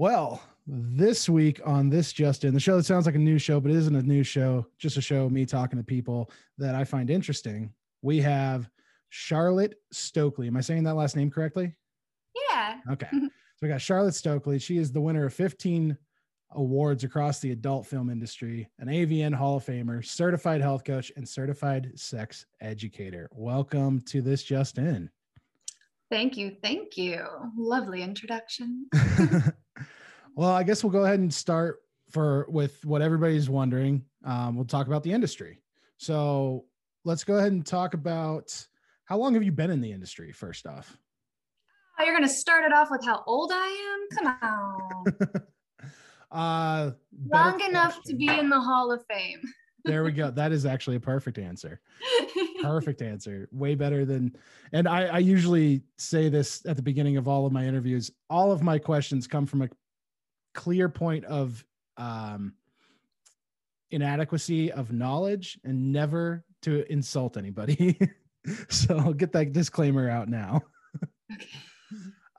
Well, this week on This Just In, the show that sounds like a new show, but isn't a new show, just a show me talking to people that I find interesting. We have Charlotte Stokely. Am I saying that last name correctly? Yeah. Okay. so we got Charlotte Stokely. She is the winner of 15 awards across the adult film industry, an AVN Hall of Famer, certified health coach, and certified sex educator. Welcome to This Just In. Thank you. Thank you. Lovely introduction. well, I guess we'll go ahead and start for with what everybody's wondering. Um, we'll talk about the industry. So let's go ahead and talk about how long have you been in the industry, first off? Oh, you're going to start it off with how old I am? Come on. uh, Long enough question. to be in the Hall of Fame. there we go. That is actually a perfect answer. perfect answer. Way better than, and I, I usually say this at the beginning of all of my interviews. All of my questions come from a clear point of um, inadequacy of knowledge and never to insult anybody. so I'll get that disclaimer out now. okay.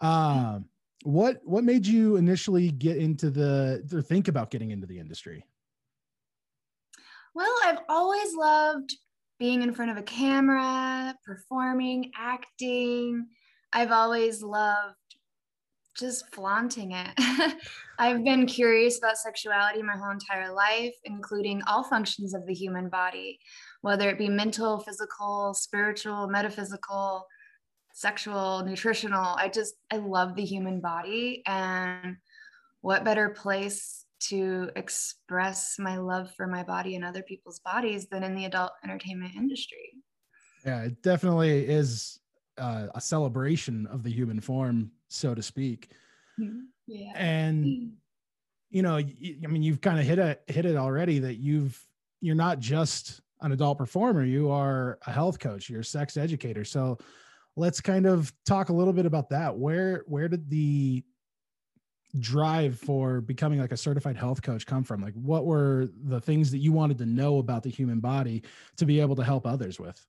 Um, what what made you initially get into the or think about getting into the industry? Well, I've always loved being in front of a camera, performing, acting. I've always loved just flaunting it. I've been curious about sexuality my whole entire life, including all functions of the human body, whether it be mental, physical, spiritual, metaphysical, sexual, nutritional. I just, I love the human body. And what better place to express my love for my body and other people's bodies than in the adult entertainment industry? Yeah, it definitely is uh, a celebration of the human form, so to speak. Mm-hmm. Yeah. And you know, I mean, you've kind of hit it hit it already that you've you're not just an adult performer, you are a health coach, you're a sex educator. So let's kind of talk a little bit about that. Where where did the drive for becoming like a certified health coach come from? Like what were the things that you wanted to know about the human body to be able to help others with?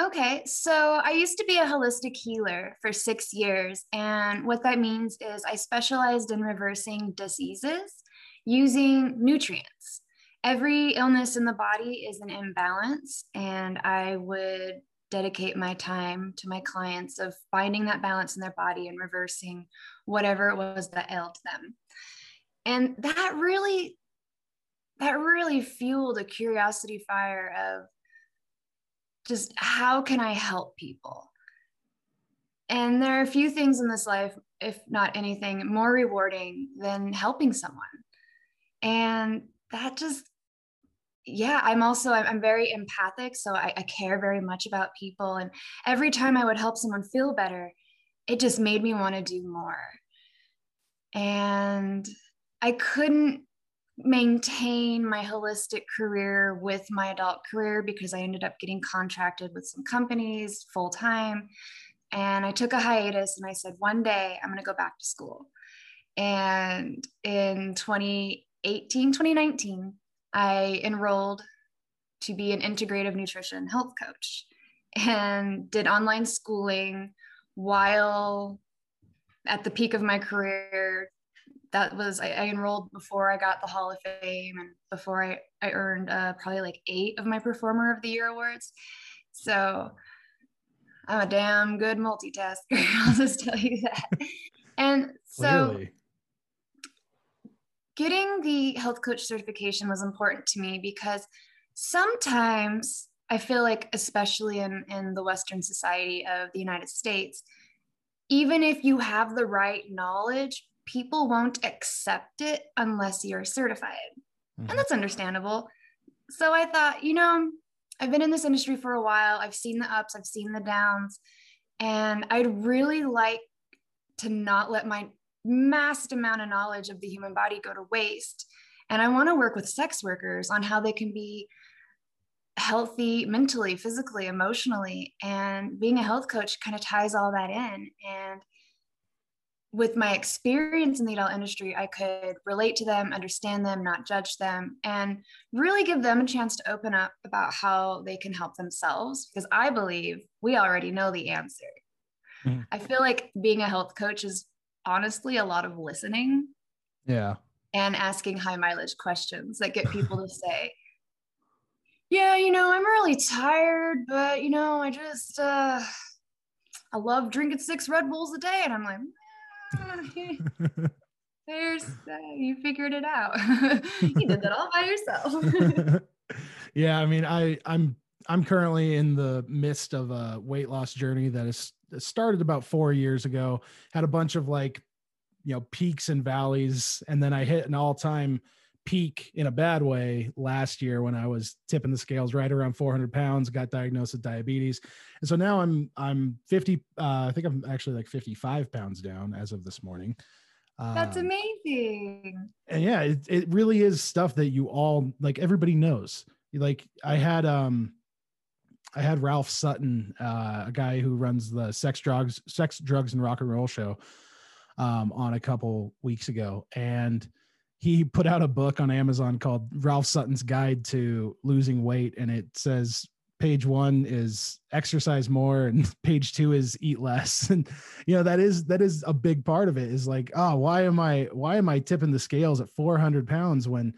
Okay, so I used to be a holistic healer for six years. And what that means is I specialized in reversing diseases using nutrients. Every illness in the body is an imbalance, and I would dedicate my time to my clients of finding that balance in their body and reversing whatever it was that ailed them. And that really, that really fueled a curiosity fire of just how can I help people? And there are a few things in this life, if not anything, more rewarding than helping someone. And that just yeah i'm also i'm, very empathic so I, I, care very much about people and every time i would help someone feel better it just made me want to do more and i couldn't maintain my holistic career with my adult career because i ended up getting contracted with some companies full time and i took a hiatus and i said one day i'm going to go back to school and in 2018 2019 I enrolled to be an integrative nutrition health coach and did online schooling while at the peak of my career. That was, I, I enrolled before I got the Hall of Fame and before I, I earned uh, probably like eight of my Performer of the Year awards. So I'm a damn good multitasker. I'll just tell you that. And so really? getting the health coach certification was important to me because sometimes I feel like, especially in, in the Western society of the United States, even if you have the right knowledge, people won't accept it unless you're certified. Mm-hmm. And that's understandable. So I thought, you know, I've been in this industry for a while. I've seen the ups, I've seen the downs, and I'd really like to not let my massive amount of knowledge of the human body go to waste. And I want to work with sex workers on how they can be healthy mentally, physically, emotionally. And being a health coach kind of ties all that in. And with my experience in the adult industry, I could relate to them, understand them, not judge them, and really give them a chance to open up about how they can help themselves because I believe we already know the answer. Mm-hmm. I feel like being a health coach is honestly a lot of listening. Yeah. And asking high mileage questions that get people to say, yeah, you know, I'm really tired, but you know, I just uh I love drinking six Red Bulls a day. And I'm like, mm, there's uh, you figured it out. you did that all by yourself. yeah, I mean, I I'm I'm currently in the midst of a weight loss journey that has started about four years ago. Had a bunch of like, you know, peaks and valleys, and then I hit an all-time peak in a bad way last year when I was tipping the scales right around 400 pounds, got diagnosed with diabetes. And so now I'm, I'm 50, uh, I think I'm actually like 55 pounds down as of this morning. That's um, amazing. And yeah, it, it really is stuff that you all like everybody knows. Like I had um I had Ralph Sutton, uh, a guy who runs the sex drugs, sex drugs and rock and roll show um on a couple weeks ago. And he put out a book on Amazon called Ralph Sutton's Guide to Losing Weight, and it says page one is exercise more and page two is eat less. And you know that is that is a big part of it is like oh why am i why am i tipping the scales at 400 pounds when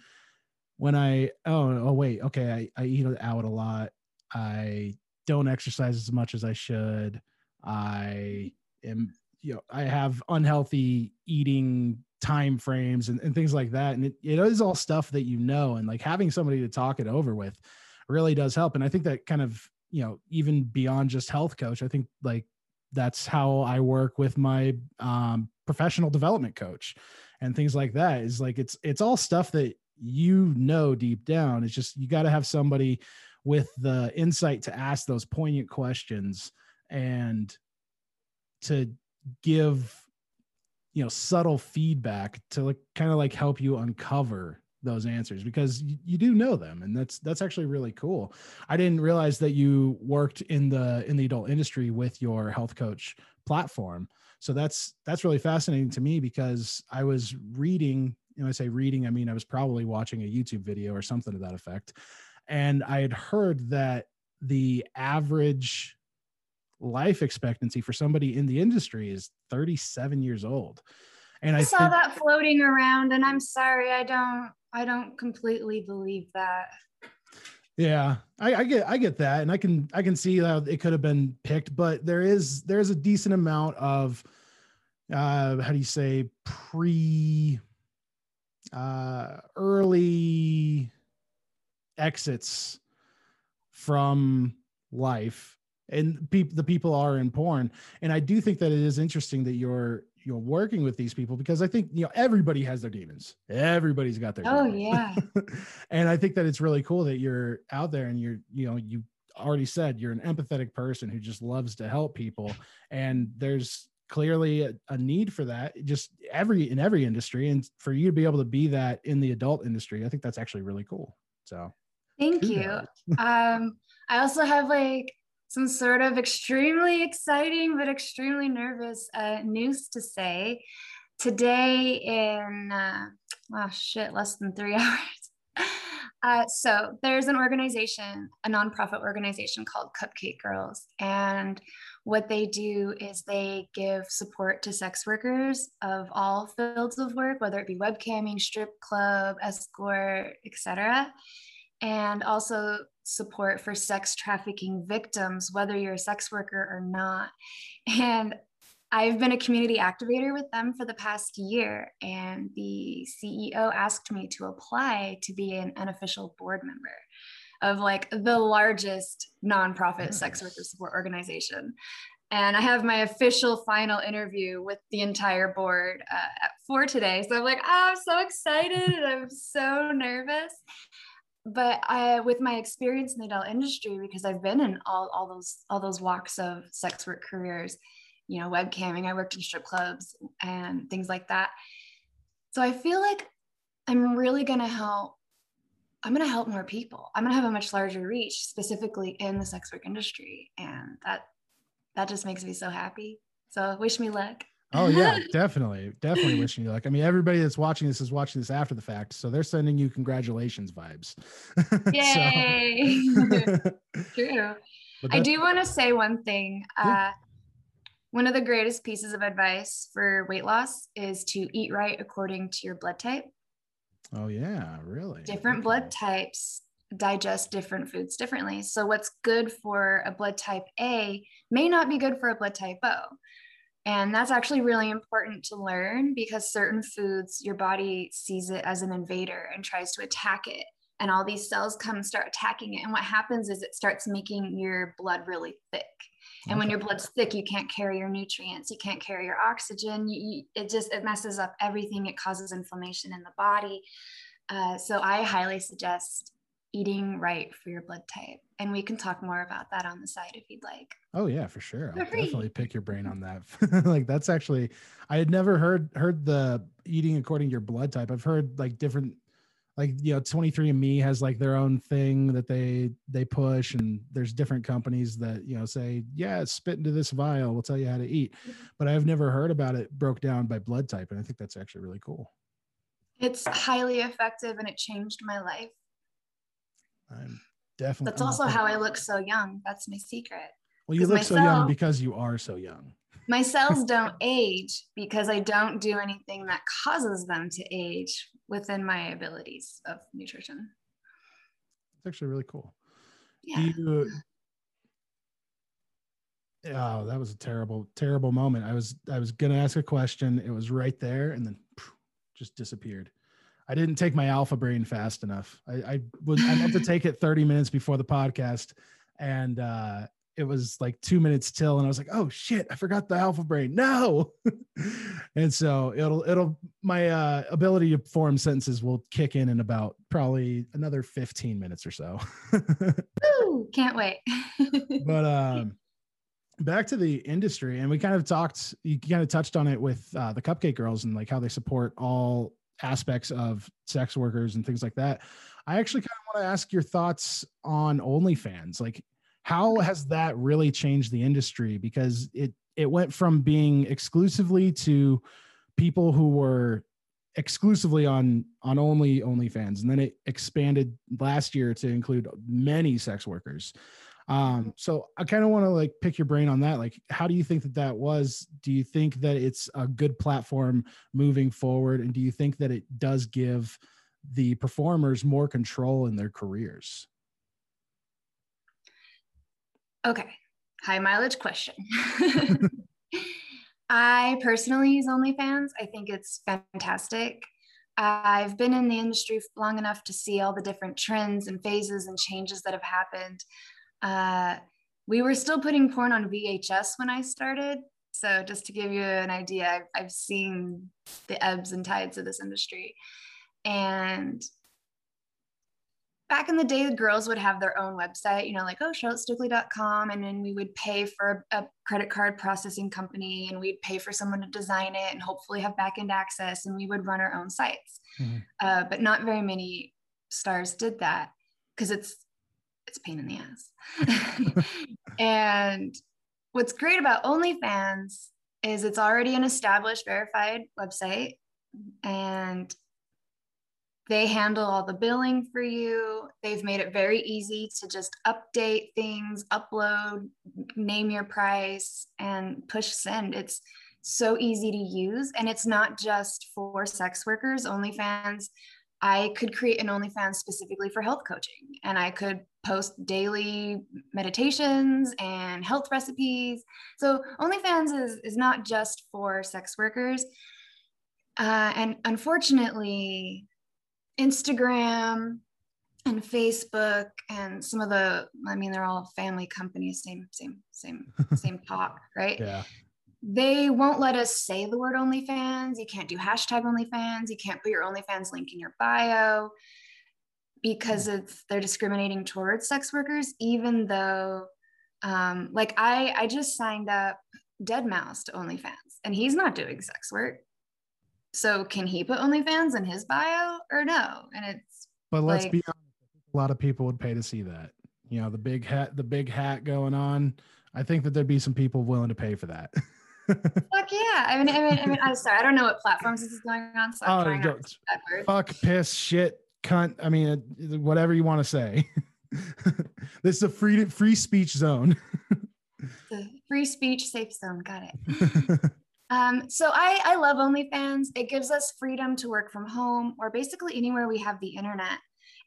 when i oh oh wait okay i, I eat out a lot. I don't exercise as much as i should. I am you know i have unhealthy eating time frames and, and things like that. And it, it is all stuff that you know and like having somebody to talk it over with really does help. And i think that kind of you know even beyond just health coach i think like that's how i work with my um, professional development coach and things like that is like it's it's all stuff that you know deep down. It's just you got to have somebody with the insight to ask those poignant questions and to give you know subtle feedback to like kind of like help you uncover those answers because you, you, do know them and that's that's actually really cool. I didn't realize that you worked in the in the adult industry with your health coach platform. So that's that's really fascinating to me because i was reading and i say reading i mean i was probably watching a youtube video or something to that effect. And i had heard that the average life expectancy for somebody in the industry is 37 years old and I, I saw think, that floating around, and I'm sorry, I don't, I don't completely believe that. Yeah, I, I, get I get that, and I can I can see how it could have been picked, but there is there's a decent amount of uh how do you say pre uh early exits from life and people the people are in porn and i do think that it is interesting that you're you're working with these people because I think you know everybody has their demons. Everybody's got their oh demons. yeah. and I think that it's really cool that you're out there and you're you know you already said you're an empathetic person who just loves to help people and there's clearly a, a, need for that just every in every industry and for you to be able to be that in the adult industry i think that's actually really cool so thank you um i also have like some sort of extremely exciting but extremely nervous uh, news to say. Today, in uh, oh shit, less than three hours. Uh, so there's an organization, a nonprofit organization called Cupcake Girls, and what they do is they give support to sex workers of all fields of work, whether it be webcamming, strip club, escort, etc and also support for sex trafficking victims, whether you're a sex worker or not. And I've been a community activator with them for the past year, and the CEO asked me to apply to be an unofficial board member of like the largest nonprofit nice. sex worker support organization. And I have my official final interview with the entire board uh, for today. So I'm like, oh, I'm so excited. and I'm so nervous but I, with my experience in the adult industry, because I've been in all, all those all those walks of sex work careers, you know, webcamming, I worked in strip clubs and things like that. So I feel like I'm really gonna help. I'm gonna help more people. I'm gonna have a much larger reach, specifically in the sex work industry, and that that just makes me so happy. So wish me luck. Oh yeah, definitely, definitely wishing you luck. I mean, everybody that's watching this is watching this after the fact, so they're sending you congratulations vibes. Yay! True. I do want to say one thing. Uh, one of the greatest pieces of advice for weight loss is to eat right according to your blood type. Oh yeah, really? Different okay. blood types digest different foods differently. So what's good for a blood type A may not be good for a blood type O. And that's actually really important to learn because certain foods, your body sees it as an invader and tries to attack it. And all these cells come and start attacking it. And what happens is it starts making your blood really thick. And okay. when your blood's thick, you can't carry your nutrients, you can't carry your oxygen. You, you, it just it messes up everything. It causes inflammation in the body. Uh, so I highly suggest eating right for your blood type. And we can talk more about that on the side if you'd like. Oh yeah, for sure. I'll definitely pick your brain on that. like that's actually I had never heard heard the eating according to your blood type. I've heard like different like you know 23andme has like their own thing that they they push and there's different companies that you know say yeah spit into this vial we'll tell you how to eat but i've never heard about it broke down by blood type and i think that's actually really cool it's highly effective and it changed my life i'm definitely that's also how i look so young that's my secret well you look so young because you are so young my cells don't age because i don't do anything that causes them to age within my abilities of nutrition. It's actually really cool. Yeah. You, oh, that was a terrible, terrible moment. I was, I was gonna ask a question. It was right there, and then just disappeared. I didn't take my alpha brain fast enough. I, I was I meant to take it 30 minutes before the podcast, and uh, it was like two minutes till and i was like oh shit i forgot the alpha brain no! And so it'll it'll my uh ability to form sentences will kick in in about probably another 15 minutes or so. Ooh, can't wait. But um back to the industry and we kind of talked you kind of touched on it with uh, the cupcake girls and like how they support all aspects of sex workers and things like that i actually mm-hmm. kind of want to ask your thoughts on onlyfans like how has that really changed the industry? Because it it went from being exclusively to people who were exclusively on on only OnlyFans, and then it expanded last year to include many sex workers. Um, so I kind of want to like pick your brain on that. Like, how do you think that that was? Do you think that it's a good platform moving forward, and do you think that it does give the performers more control in their careers? Okay, high mileage question. I personally use OnlyFans. I think it's fantastic. I've been in the industry long enough to see all the different trends and phases and changes that have happened. Uh, we were still putting porn on VHS when I started. So, just to give you an idea, I've, I've seen the ebbs and tides of this industry. And back in the day, the girls would have their own website, you know, like, oh, charlottestokely.com. And then we would pay for a, a, credit card processing company and we'd pay for someone to design it and hopefully have backend access. And we would run our own sites. Mm-hmm. Uh, but not very many stars did that because it's, it's pain in the ass. and what's great about OnlyFans is it's already an established verified website and they handle all the billing for you. They've made it very easy to just update things, upload, name your price, and push send. It's so easy to use. And it's not just for sex workers, OnlyFans. I could create an OnlyFans specifically for health coaching, and I could post daily meditations and health recipes. So OnlyFans is, is not just for sex workers. Uh, and unfortunately, Instagram and Facebook and some of the I mean they're all family companies same same same same talk right yeah they won't let us say the word OnlyFans you can't do hashtag OnlyFans you can't put your OnlyFans link in your bio because it's they're discriminating towards sex workers even though um, like I I just signed up Deadmau5 to OnlyFans and he's not doing sex work so can he put OnlyFans in his bio or no? And it's but let's like, be honest, a lot of people would pay to see that. You know, the big hat, the big hat going on. I think that there'd be some people willing to pay for that. fuck yeah! I mean, I mean, I mean, I'm sorry, I don't know what platforms this is going on, so I'm oh, trying to Fuck, piss, shit, cunt. I mean, whatever you want to say. this is a free free speech zone. the free speech safe zone. Got it. um, so I, I love OnlyFans. It gives us freedom to work from home or basically anywhere we have the internet.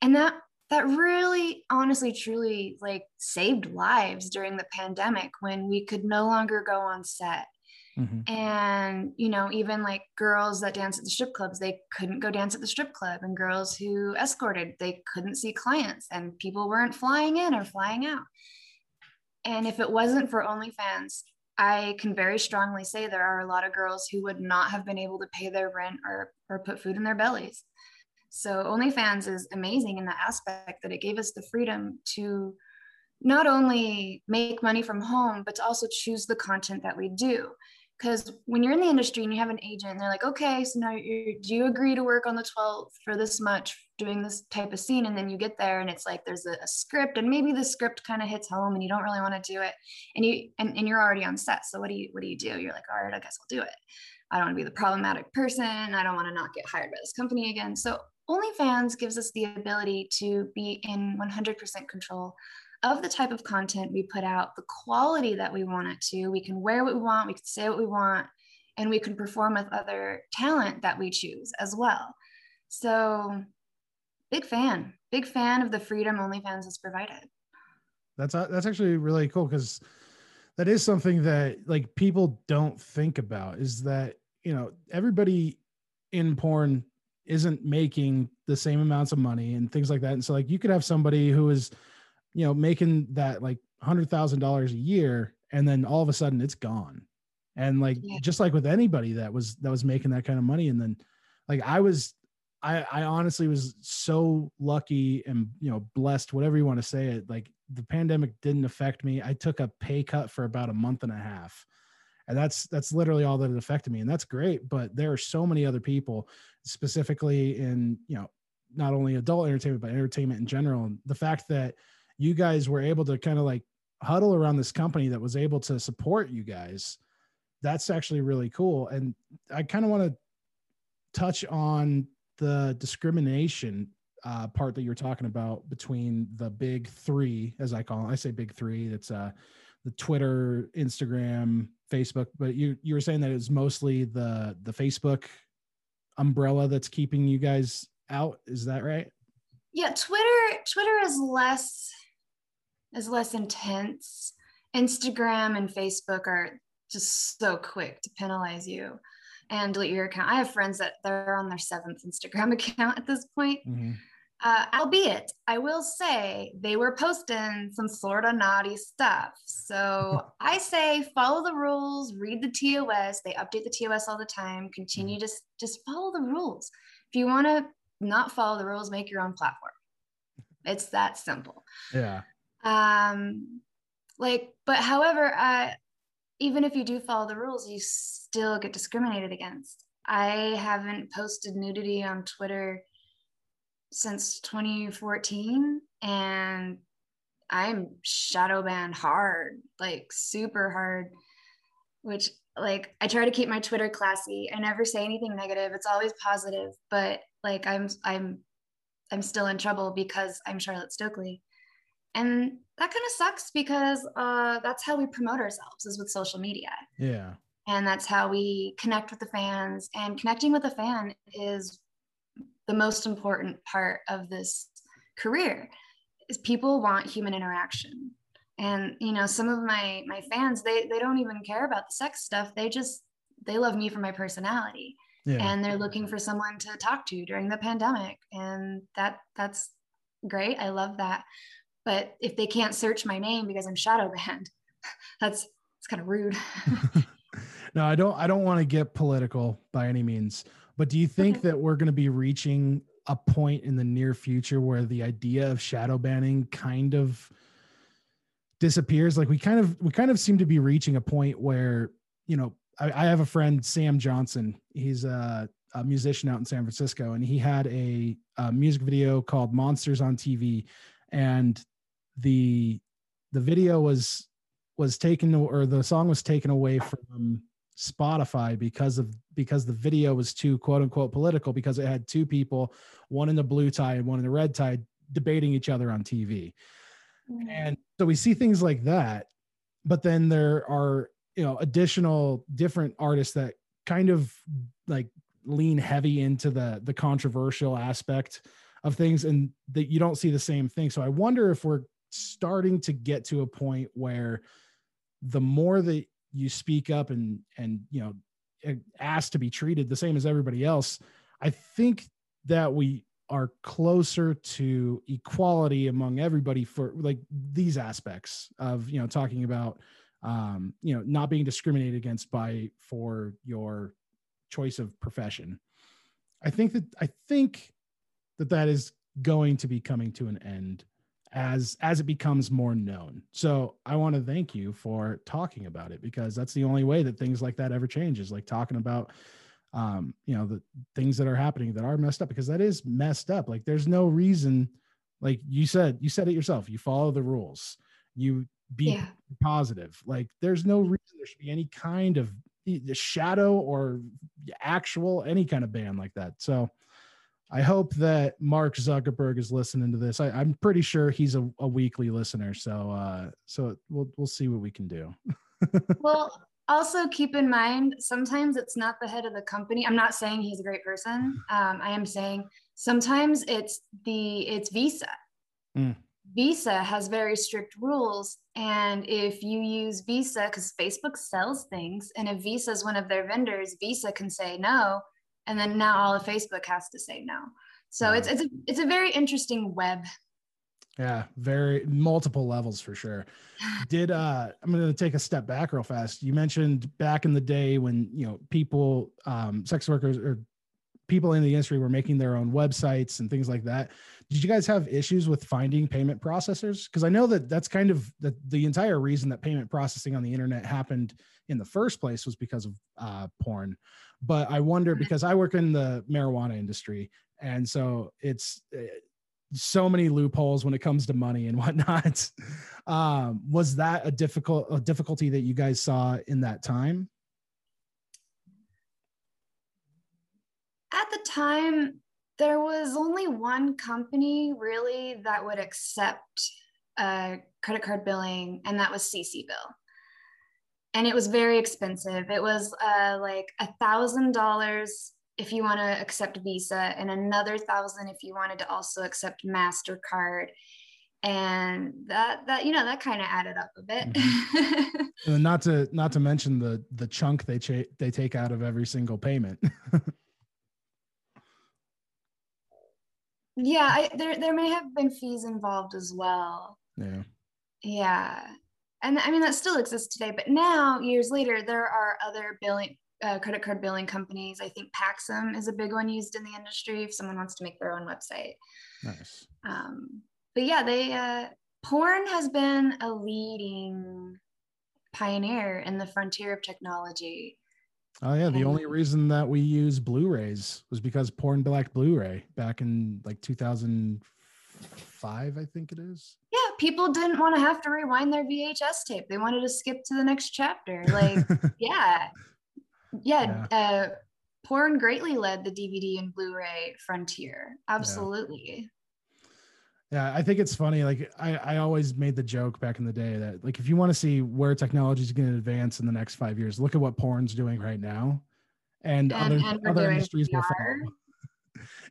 And that that really honestly truly like saved lives during the pandemic when we could no longer go on set Mm-hmm. And, you know, even like girls that dance at the strip clubs, they couldn't go dance at the strip club. And girls who escorted, they couldn't see clients and people weren't flying in or flying out. And if it wasn't for OnlyFans, I can very strongly say there are a lot of girls who would not have been able to pay their rent or, or put food in their bellies. So OnlyFans is amazing in that aspect that it gave us the freedom to not only make money from home, but to also choose the content that we do because when you're in the industry and you have an agent and they're like okay so now you do you agree to work on the 12th for this much doing this type of scene? And then you get there and it's like there's a, a script and maybe the script kind of hits home and you don't really want to do it and you and, and you're already on set. So what do you what do you do? You're like all right i guess i'll do it. I don't want to be the problematic person. I don't want to not get hired by this company again. So OnlyFans gives us the ability to be in 100% control of the type of content we put out, the quality that we want it to. We can wear what we want, we can say what we want, and we can perform with other talent that we choose as well. So, big fan, big fan of the freedom OnlyFans has provided. That's uh, that's actually really cool because that is something that like people don't think about is that you know everybody in porn isn't making the same amounts of money and things like that and so like you could have somebody who is you know, making that like hundred thousand dollars a year, and then all of a sudden it's gone. And like yeah. just like with anybody that was that was making that kind of money, and then like I was, I I honestly was so lucky and you know blessed, whatever you want to say it. Like the pandemic didn't affect me. I took a pay cut for about a month and a half and that's that's literally all that it affected me and that's great but there are so many other people specifically in you know not only adult entertainment but entertainment in general and the fact that you guys were able to kind of like huddle around this company that was able to support you guys. That's actually really cool and i kind of want to touch on the discrimination uh, part that you're talking about between the big three as i call it i say big three that's uh the twitter instagram facebook but you you were saying that it's mostly the the facebook umbrella that's keeping you guys out is that right? Yeah twitter twitter is less is less intense. Instagram and Facebook are just so quick to penalize you and delete your account. I have friends that they're on their seventh Instagram account at this point. Mm-hmm. Uh, albeit, I will say they were posting some sort of naughty stuff. So I say follow the rules, read the TOS. They update the TOS all the time. Continue mm-hmm. to just follow the rules. If you want to not follow the rules, make your own platform. It's that simple. Yeah um like but however uh even if you do follow the rules you still get discriminated against. I haven't posted nudity on twitter since 2014 and i'm shadow banned hard like super hard which like i try to keep my twitter classy. I never say anything negative. It's always positive but like i'm i'm i'm still in trouble because i'm charlotte stokely and that kind of sucks because uh, that's how we promote ourselves is with social media. Yeah. And that's how we connect with the fans. And connecting with a fan is the most important part of this career is people want human interaction. And you know some of my my fans they they don't even care about the sex stuff. They just they love me for my personality. Yeah. and they're looking for someone to talk to during the pandemic. And that that's great. I love that but if they can't search my name because I'm shadow banned, that's it's kind of rude. no, I don't I don't want to get political by any means. But do you think that we're going to be reaching a point in the near future where the idea of shadow banning kind of disappears? Like we kind of we kind of seem to be reaching a point where, you know, I, I have a friend, Sam Johnson. He's a, a, musician out in San Francisco, and he had a, a music video called Monsters on TV. And the the video was was taken or the song was taken away from Spotify because of because the video was too quote unquote political because it had two people, one in the blue tie and one in the red tie, debating each other on TV. Mm-hmm. And so we see things like that. but then there are you know additional different artists that kind of like lean heavy into the the controversial aspect of things and that you don't see the same thing so i wonder if we're starting to get to a point where the more that you speak up and and you know ask to be treated the same as everybody else i think that we are closer to equality among everybody for like these aspects of you know talking about um you know not being discriminated against by for your choice of profession. I think that i think that that is going to be coming to an end as as it becomes more known so i want to thank you for talking about it because that's the only way that things like that ever change is like talking about um, you know, the things that are happening that are messed up because that is messed up. Like there's no reason, like you said, you said it yourself, you follow the rules, you be yeah. positive. Like there's no reason there should be any kind of the shadow or actual any kind of ban like that. So I hope that Mark Zuckerberg is listening to this. I, am pretty sure he's a, a weekly listener. So uh so we'll we'll see what we can do. well, also keep in mind sometimes it's not the head of the company i'm not saying he's a great person um, i am saying sometimes it's the it's visa mm. visa has very strict rules and if you use visa because facebook sells things and if visa is one of their vendors visa can say no and then now all of facebook has to say no so it's it's a, it's a very interesting web yeah, very multiple levels for sure. Did uh I'm going to take a step back real fast. You mentioned back in the day when, you know, people um sex workers or people in the industry were making their own websites and things like that. Did you guys have issues with finding payment processors? Because I know that that's kind of the, the entire reason that payment processing on the internet happened in the first place was because of uh, porn. But I wonder mm-hmm. because I work in the marijuana industry, and so it's eh, so many loopholes when it comes to money and whatnot. Um, was that a difficult a difficulty that you guys saw in that time? At the time, there was only one company really that would accept uh, credit card billing, and that was CCBill. And it was very expensive. It was uh, like a thousand dollars if you want to accept Visa, and another thousand if you wanted to also accept Mastercard. And that that you know that kind of added up a bit. Mm-hmm. not to not to mention the the chunk they cha- they take out of every single payment. yeah, I, there there may have been fees involved as well. Yeah. Yeah. And I mean that still exists today, but now years later there are other billing uh, credit card billing companies. I think Paxum is a big one used in the industry if someone wants to make their own website. Nice. Um, but yeah, they uh, porn has been a leading pioneer in the frontier of technology. Oh yeah, the and, only reason that we use Blu-rays was because Porn Black Blu-ray back in like 2005, I think it is. Yeah, people didn't want to have to rewind their VHS tape. They wanted to skip to the next chapter. Like, yeah, yeah, yeah. Uh, porn greatly led the DVD and Blu-ray frontier. Absolutely. Yeah. I think it's funny. Like I, I always made the joke back in the day that like if you want to see where technology is going to advance in the next five years, look at what porn's doing right now, and, and other and other industries VR. will follow.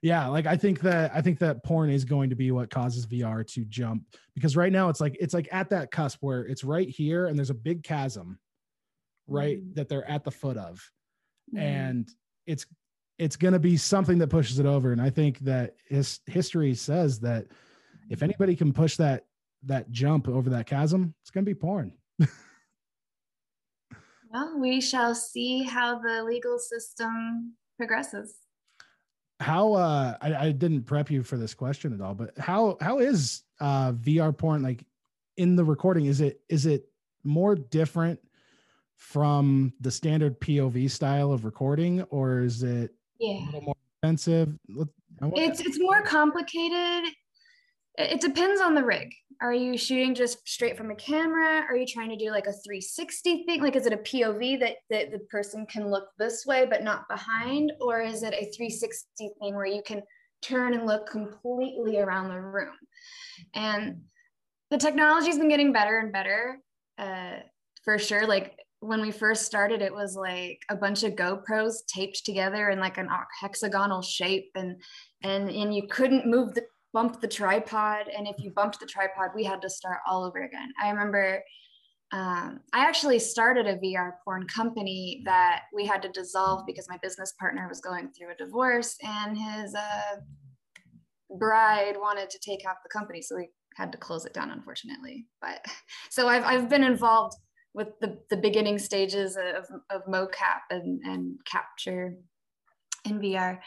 yeah like i think that i think that porn is going to be what causes vr to jump because right now it's like it's like at that cusp where it's right here and there's a big chasm right mm. that they're at the foot of mm. and it's it's going to be something that pushes it over and i think that his history says that if anybody can push that that jump over that chasm it's going to be porn well we shall see how the legal system progresses how uh I, I didn't prep you for this question at all but how how is uh vr porn like in the recording is it is it more different from the standard POV style of recording, or is it yeah. a little more expensive? It's it's more complicated. It depends on the rig. Are you shooting just straight from a camera? Are you trying to do like a 360 thing? Like, is it a POV that, that the person can look this way but not behind? Or is it a 360 thing where you can turn and look completely around the room? And the technology's been getting better and better. Uh, for sure. Like when we first started, it was like a bunch of GoPros taped together in like an hexagonal shape, and and and you couldn't move the bump the tripod, and if you bumped the tripod, we had to start all over again. I remember. Um, I actually started a VR porn company that we had to dissolve because my business partner was going through a divorce and his uh, bride wanted to take half the company. So we had to close it down, unfortunately. But so I've, I've been involved with the, the beginning stages of, of mocap and, and capture in VR.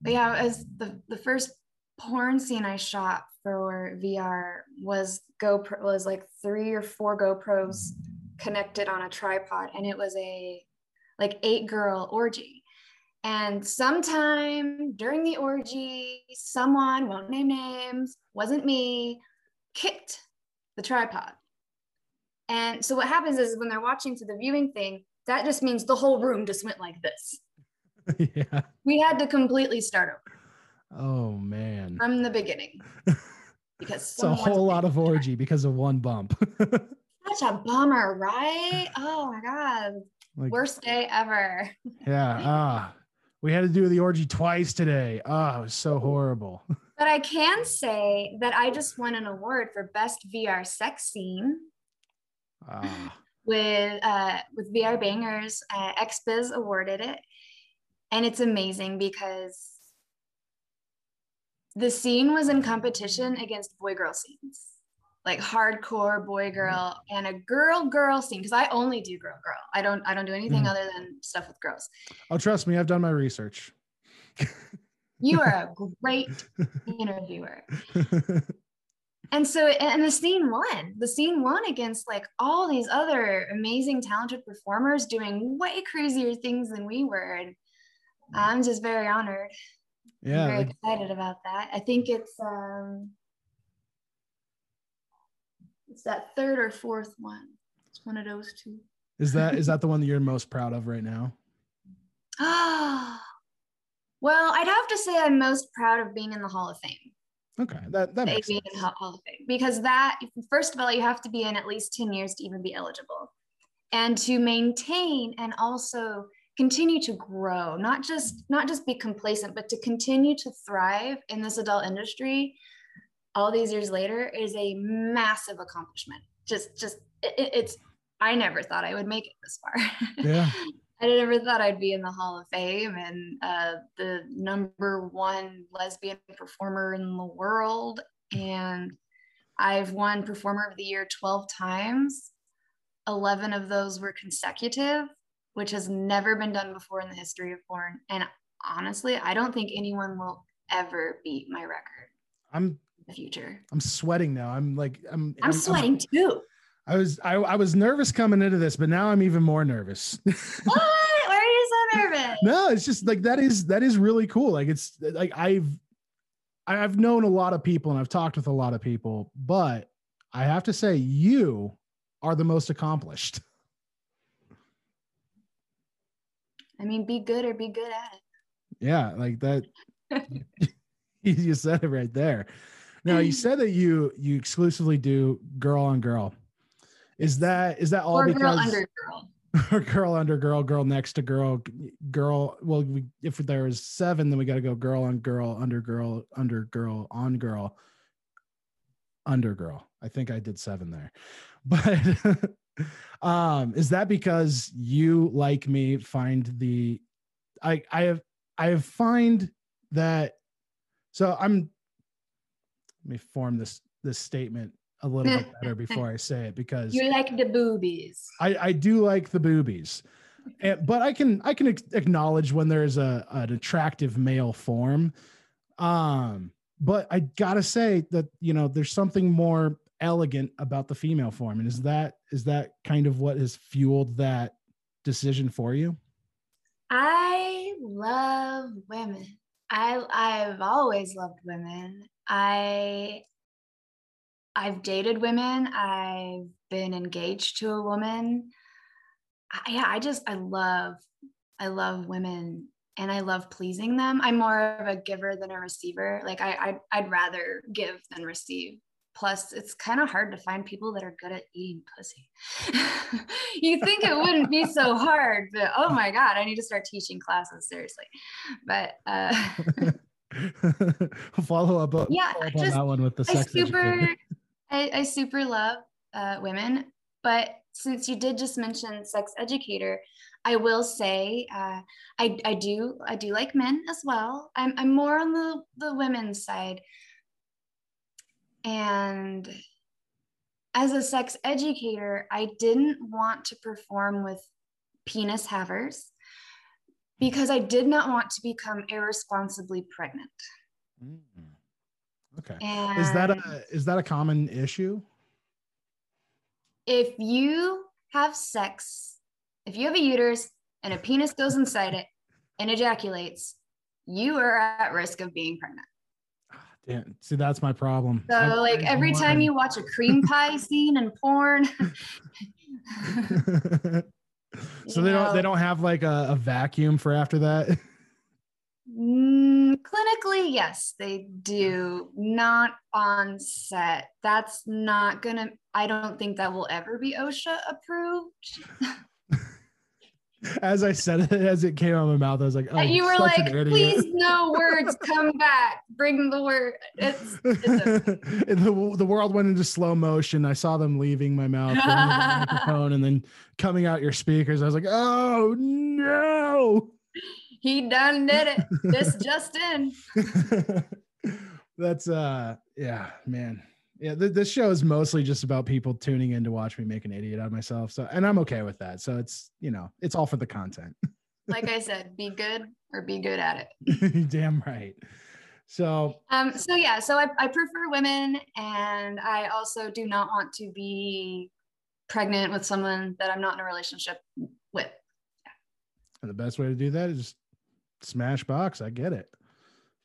But yeah, as the, the first porn scene I shot for VR was GoPro was like three or four GoPros connected on a tripod, and it was a like eight girl orgy. And sometime during the orgy, someone won't name names, wasn't me, kicked the tripod. And so what happens is when they're watching to the viewing thing, that just means the whole room just went like this. yeah. We had to completely start over. Oh man. From the beginning. Because it's a whole lot of orgy because of one bump. Such a bummer, right? Oh my god. Like, Worst day ever. yeah. Ah. We had to do the orgy twice today. Oh, it was so horrible. But I can say that I just won an award for best VR sex scene. Ah. With uh, with VR Bangers, uh, XBiz awarded it, and it's amazing because the scene was in competition against boy girl scenes like hardcore boy mm-hmm. girl and a girl girl scene because I only do girl girl. I don't I don't do anything mm. other than stuff with girls. Oh, trust me, I've done my research. you are a great interviewer. and so and the scene won. The scene won against like all these other amazing talented performers doing way crazier things than we were and I'm just very honored. Yeah. I'm very like, excited about that. I think it's um it's that third or fourth one. It's one of those two. Is that is that the one that you're most proud of right now? Ah, well, I'd have to say I'm most proud of being in the Hall of Fame. Okay, that that makes being sense. in Hall of Fame because that first of all, you have to be in at least ten years to even be eligible, and to maintain and also continue to grow not just not just be complacent but to continue to thrive in this adult industry all these years later is a massive accomplishment. Just, just it, it's. I never thought I would make it this far. Yeah. I never thought I'd be in the Hall of Fame and uh, the number one lesbian performer in the world. And I've won Performer of the Year 12 times. 11 of those were consecutive, which has never been done before in the history of porn. And honestly, I don't think anyone will ever beat my record. I'm the future. I'm sweating now. I'm like I'm I'm, I'm sweating I'm, too. I was I, I was nervous coming into this, but now I'm even more nervous. what? Why are you so nervous? no, it's just like that is that is really cool. Like it's like I've I've known a lot of people and I've talked with a lot of people, but I have to say you are the most accomplished. I mean, be good or be good at it. Yeah, like that. you said it right there. Now you said that you you exclusively do girl on girl. Is that is that all or because girl under girl? or girl under girl, girl next to girl, girl. Well, we, if there is seven, then we got to go girl on girl, under girl, under girl, on girl, under girl. I think I did seven there, but um, is that because you like me find the I I have I have find that so I'm let me form this this statement a little bit better before I say it because you like the boobies. I, I do like the boobies, and, but I can I can acknowledge when there's a an attractive male form. Um, but I gotta say that you know there's something more elegant about the female form, and is that is that kind of what has fueled that decision for you? I love women. I I've always loved women. I I've dated women. I've been engaged to a woman. I, yeah, I just I love I love women and I love pleasing them. I'm more of a giver than a receiver. Like I I'd, I'd rather give than receive Plus, it's kind of hard to find people that are good at eating pussy. you think it wouldn't be so hard, but oh my God, I need to start teaching classes seriously. But uh, follow up, yeah, follow up just, on that one with the I sex super, I, I super love uh, women, but since you did just mention sex educator, I will say uh, I, I do I do like men as well. I'm, I'm more on the, the women's side. And as a sex educator, I didn't want to perform with penis havers because I did not want to become irresponsibly pregnant. Mm. Okay. And Is that a is that a common issue? if you have sex, if you have a uterus and a penis goes inside it and ejaculates, you are at risk of being pregnant. Ah, Damn. See, that's my problem. So, I'm like very every time you watch a cream pie scene in porn, so they don't they don't have like a, a vacuum for after that. mm, clinically, yes, they do. Not on set. That's not gonna. I don't think that will ever be OSHA approved. As I said it, as it came out of my mouth, I was like, "Oh, you were like, please, no words, come back, bring the word. It's, it's. And the, the world went into slow motion. I saw them leaving my mouth, the microphone, and then coming out your speakers. I was like, "Oh no!" he done did it. This just in. That's uh, yeah, man, yeah. Th- this show is mostly just about people tuning in to watch me make an idiot out of myself. So, and I'm okay with that. So it's you know, it's all for the content. Like I said, be good or be good at it. Damn right. So Um, so yeah, so I, I prefer women and I also do not want to be pregnant with someone that I'm not in a relationship with. yeah. And the best way to do that is just smash box. I get it.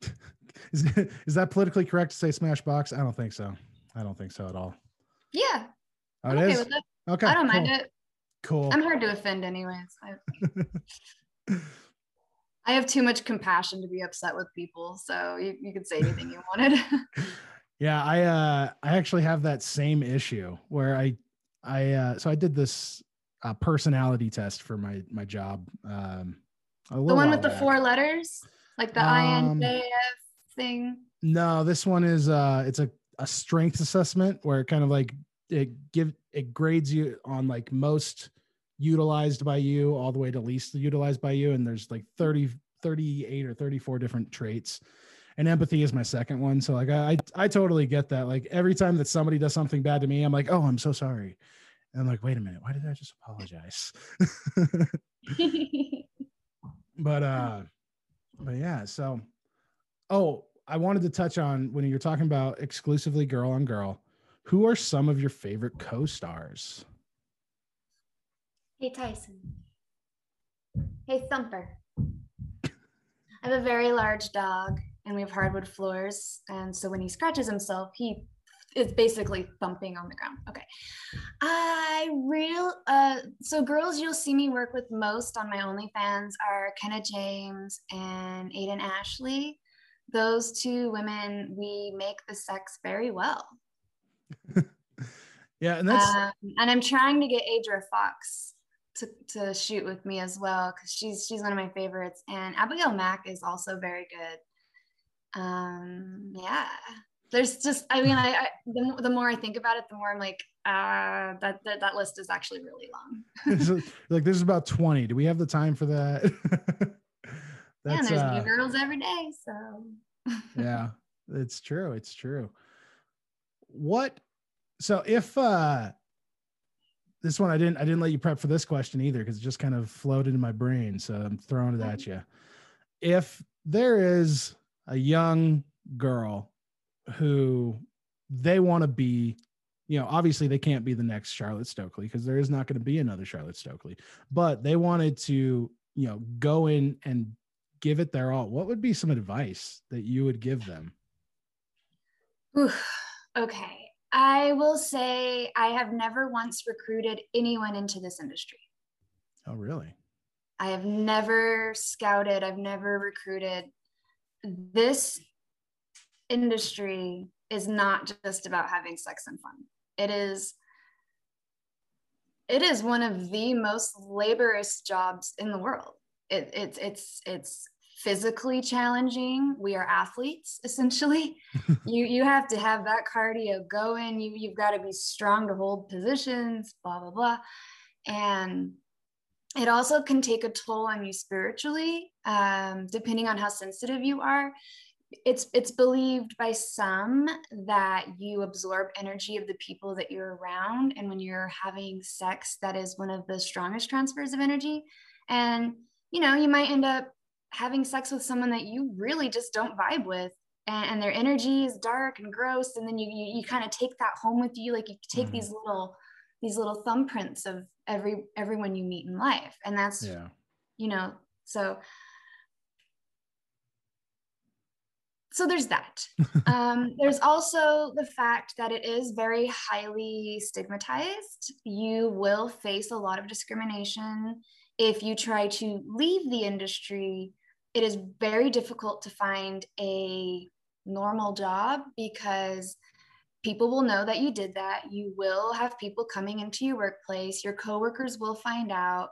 is, is that politically correct to say smash box? I don't think so. I don't think so at all. Yeah, Oh, I'm okay is? with it. Okay. I don't mind cool. it. Cool. I'm hard to offend anyways. I, I have too much compassion to be upset with people. So you, you could say anything you wanted. Yeah, I uh I actually have that same issue where I I uh so I did this uh, personality test for my my job um the one with the back. four letters, like the Um, INJF thing. No, this one is uh it's a a strength assessment where it kind of like it give it grades you on like most utilized by you all the way to least utilized by you. And there's like 30 38 or 34 different traits. And empathy is my second one. So like I I totally get that. Like every time that somebody does something bad to me I'm like oh I'm so sorry. And I'm like wait a minute. Why did I just apologize? But uh but yeah so oh i wanted to touch on when you're talking about exclusively girl on girl who are some of your favorite co-stars Hey, Tyson. Hey, Thumper. I have a very large dog and we have hardwood floors. And so when he scratches himself, he is basically thumping on the ground. Okay. I real, uh, so girls you'll see me work with most on my OnlyFans are Kenna James and Aiden Ashley. Those two women, we make the sex very well. yeah and that's Um, and I'm trying to get Aidra Fox to, to shoot with me as well because she's she's one of my favorites. And Abigail Mac is also very good. Um, yeah, there's just I mean I, I the, the more I think about it, the more I'm like uh, that, that that list is actually really long. like this is about 20 do we have the time for that yeah, and there's uh, new girls every day, so. Yeah it's true it's true. What so if uh this one i didn't i didn't let you prep for this question either because it just kind of floated in my brain so i'm throwing it at you if there is a young girl who they want to be you know obviously they can't be the next charlotte stokely because there is not going to be another charlotte stokely but they wanted to you know go in and give it their all what would be some advice that you would give them Oof. okay. I will say I have never once recruited anyone into this industry. oh really I have never scouted, I've never recruited. This industry is not just about having sex and fun. It is it is one of the most laborious jobs in the world. It, it's it's it's physically challenging. We are athletes essentially. you you have to have that cardio going. You you've got to be strong to hold positions. Blah blah blah, and it also can take a toll on you spiritually, um, depending on how sensitive you are it's it's believed by some that you absorb energy of the people that you're around and when you're having sex that is one of the strongest transfers of energy and you know you might end up having sex with someone that you really just don't vibe with and, and their energy is dark and gross and then you you, you kind of take that home with you like you take mm-hmm. these little these little thumbprints of every everyone you meet in life and that's yeah you know so so there's that. um, there's also the fact that it is very highly stigmatized. You will face a lot of discrimination if you try to leave the industry. It is very difficult to find a normal job because people will know that you did that. You will have people coming into your workplace. Your coworkers will find out.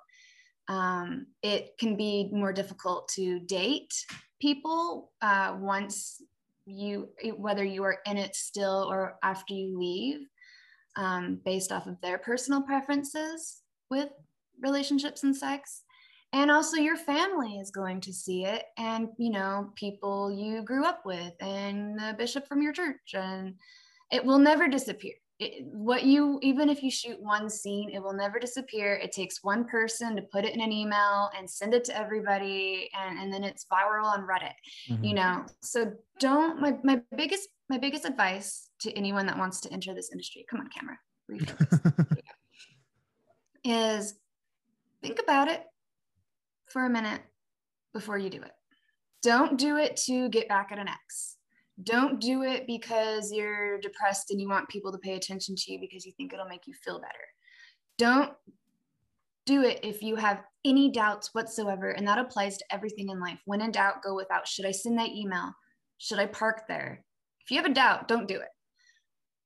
Um, it can be more difficult to date people uh, once you whether you are in it still or after you leave um, based off of their personal preferences with relationships and sex and also your family is going to see it and you know people you grew up with and the bishop from your church and it will never disappear. It, what you even if you shoot one scene it will never disappear. It takes one person to put it in an email and send it to everybody and, and then it's viral on reddit mm-hmm. you know? So don't my, my biggest my biggest advice to anyone that wants to enter this industry come on camera is think about it for a minute before you do it don't do it to get back at an ex don't do it because you're depressed and you want people to pay attention to you because you think it'll make you feel better. Don't do it if you have any doubts whatsoever. And that applies to everything in life. When in doubt, go without. Should I send that email? Should I park there? If you have a doubt, don't do it.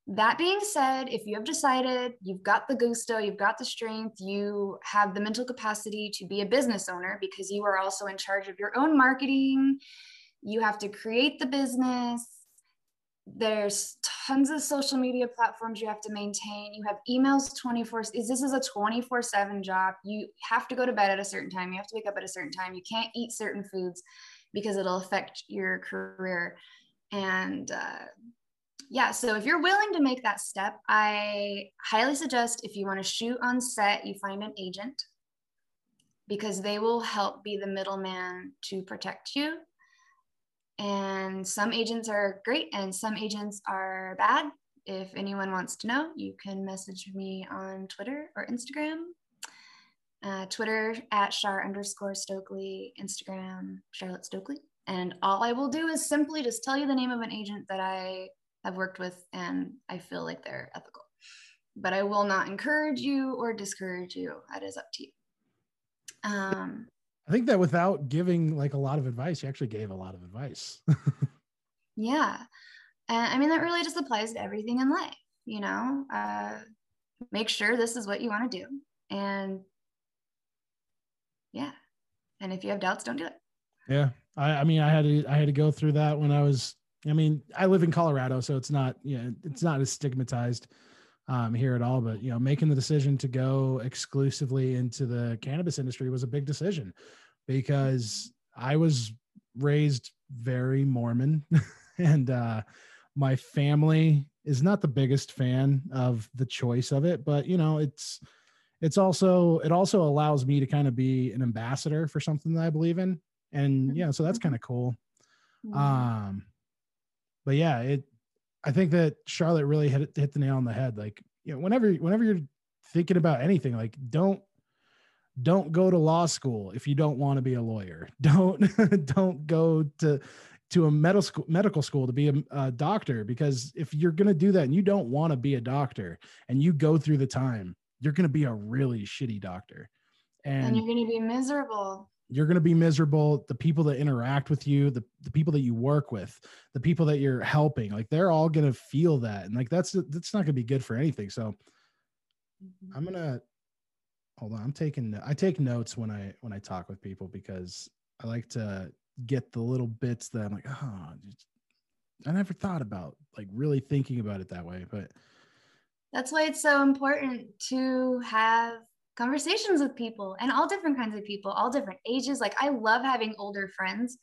That being said, if you have decided you've got the gusto, you've got the strength, you have the mental capacity to be a business owner because you are also in charge of your own marketing you have to create the business there's tons of social media platforms you have to maintain you have emails 24 is this is a 24 7 job you have to go to bed at a certain time you have to wake up at a certain time you can't eat certain foods because it'll affect your career. And uh, yeah so if you're willing to make that step i highly suggest if you want to shoot on set you find an agent because they will help be the middleman to protect you and some agents are great and some agents are bad. If anyone wants to know, you can message me on Twitter or Instagram. Uh, Twitter at Char underscore Stokely, Instagram Charlotte Stokely. And all I will do is simply just tell you the name of an agent that I have worked with and I feel like they're ethical. But I will not encourage you or discourage you. That is up to you. Um, I think that without giving like a lot of advice, you actually gave a lot of advice. yeah. And I mean, that really just applies to everything in life, you know, uh, make sure this is what you want to do. And yeah. And if you have doubts, don't do it. Yeah. I, I mean, I had to, I had to go through that when I was, I mean, I live in Colorado, so it's not, you know, it's not as stigmatized um, here at all. But you know, making the decision to go exclusively into the cannabis industry was a big decision because I was raised very Mormon, and uh, my family is not the biggest fan of the choice of it. But you know, it's it's also it also allows me to kind of be an ambassador for something that I believe in, and yeah, so that's kind of cool. Um, but yeah, it I think that Charlotte really hit hit the nail on the head. Like, you know, whenever whenever you're thinking about anything, like don't don't go to law school if you don't want to be a lawyer. Don't don't go to to a medical school, medical school to be a, a doctor because if you're going to do that and you don't want to be a doctor and you go through the time, you're going to be a really shitty doctor. And, and you're going to be miserable. You're going to be miserable the people that interact with you the, the people that you work with the people that you're helping like they're all going to feel that and like that's that's not going to be good for anything so mm-hmm. i'm going to hold on i'm taking i take notes when i when i talk with people because i like to get the little bits that i'm like oh i never thought about like really thinking about it that way but that's why it's so important to have conversations with people and all different kinds of people, all different ages. Like I love having older friends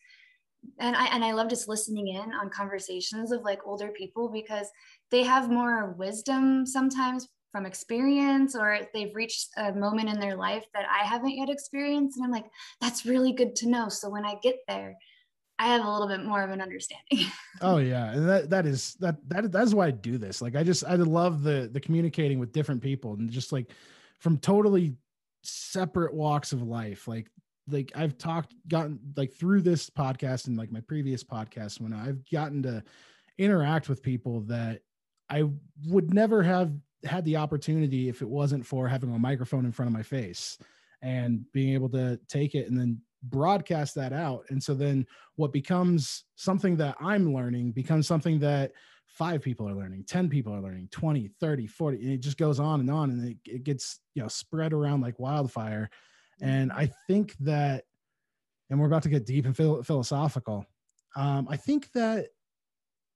and I and I love just listening in on conversations of like older people because they have more wisdom sometimes from experience or they've reached a moment in their life that I haven't yet experienced and I'm like that's really good to know so when I get there I have a little bit more of an understanding. oh yeah, and that that is that that that's why I do this. Like I just I love the the communicating with different people and just like from totally separate walks of life. Like like I've talked gotten like through this podcast and like my previous podcast when I've gotten to interact with people that I would never have had the opportunity if it wasn't for having a microphone in front of my face and being able to take it and then broadcast that out. And so then what becomes something that I'm learning becomes something that five people are learning 10 people are learning 20 30 40 and it just goes on and on and it, it gets you know spread around like wildfire and mm-hmm. i think that and we're about to get deep and phil- philosophical um, i think that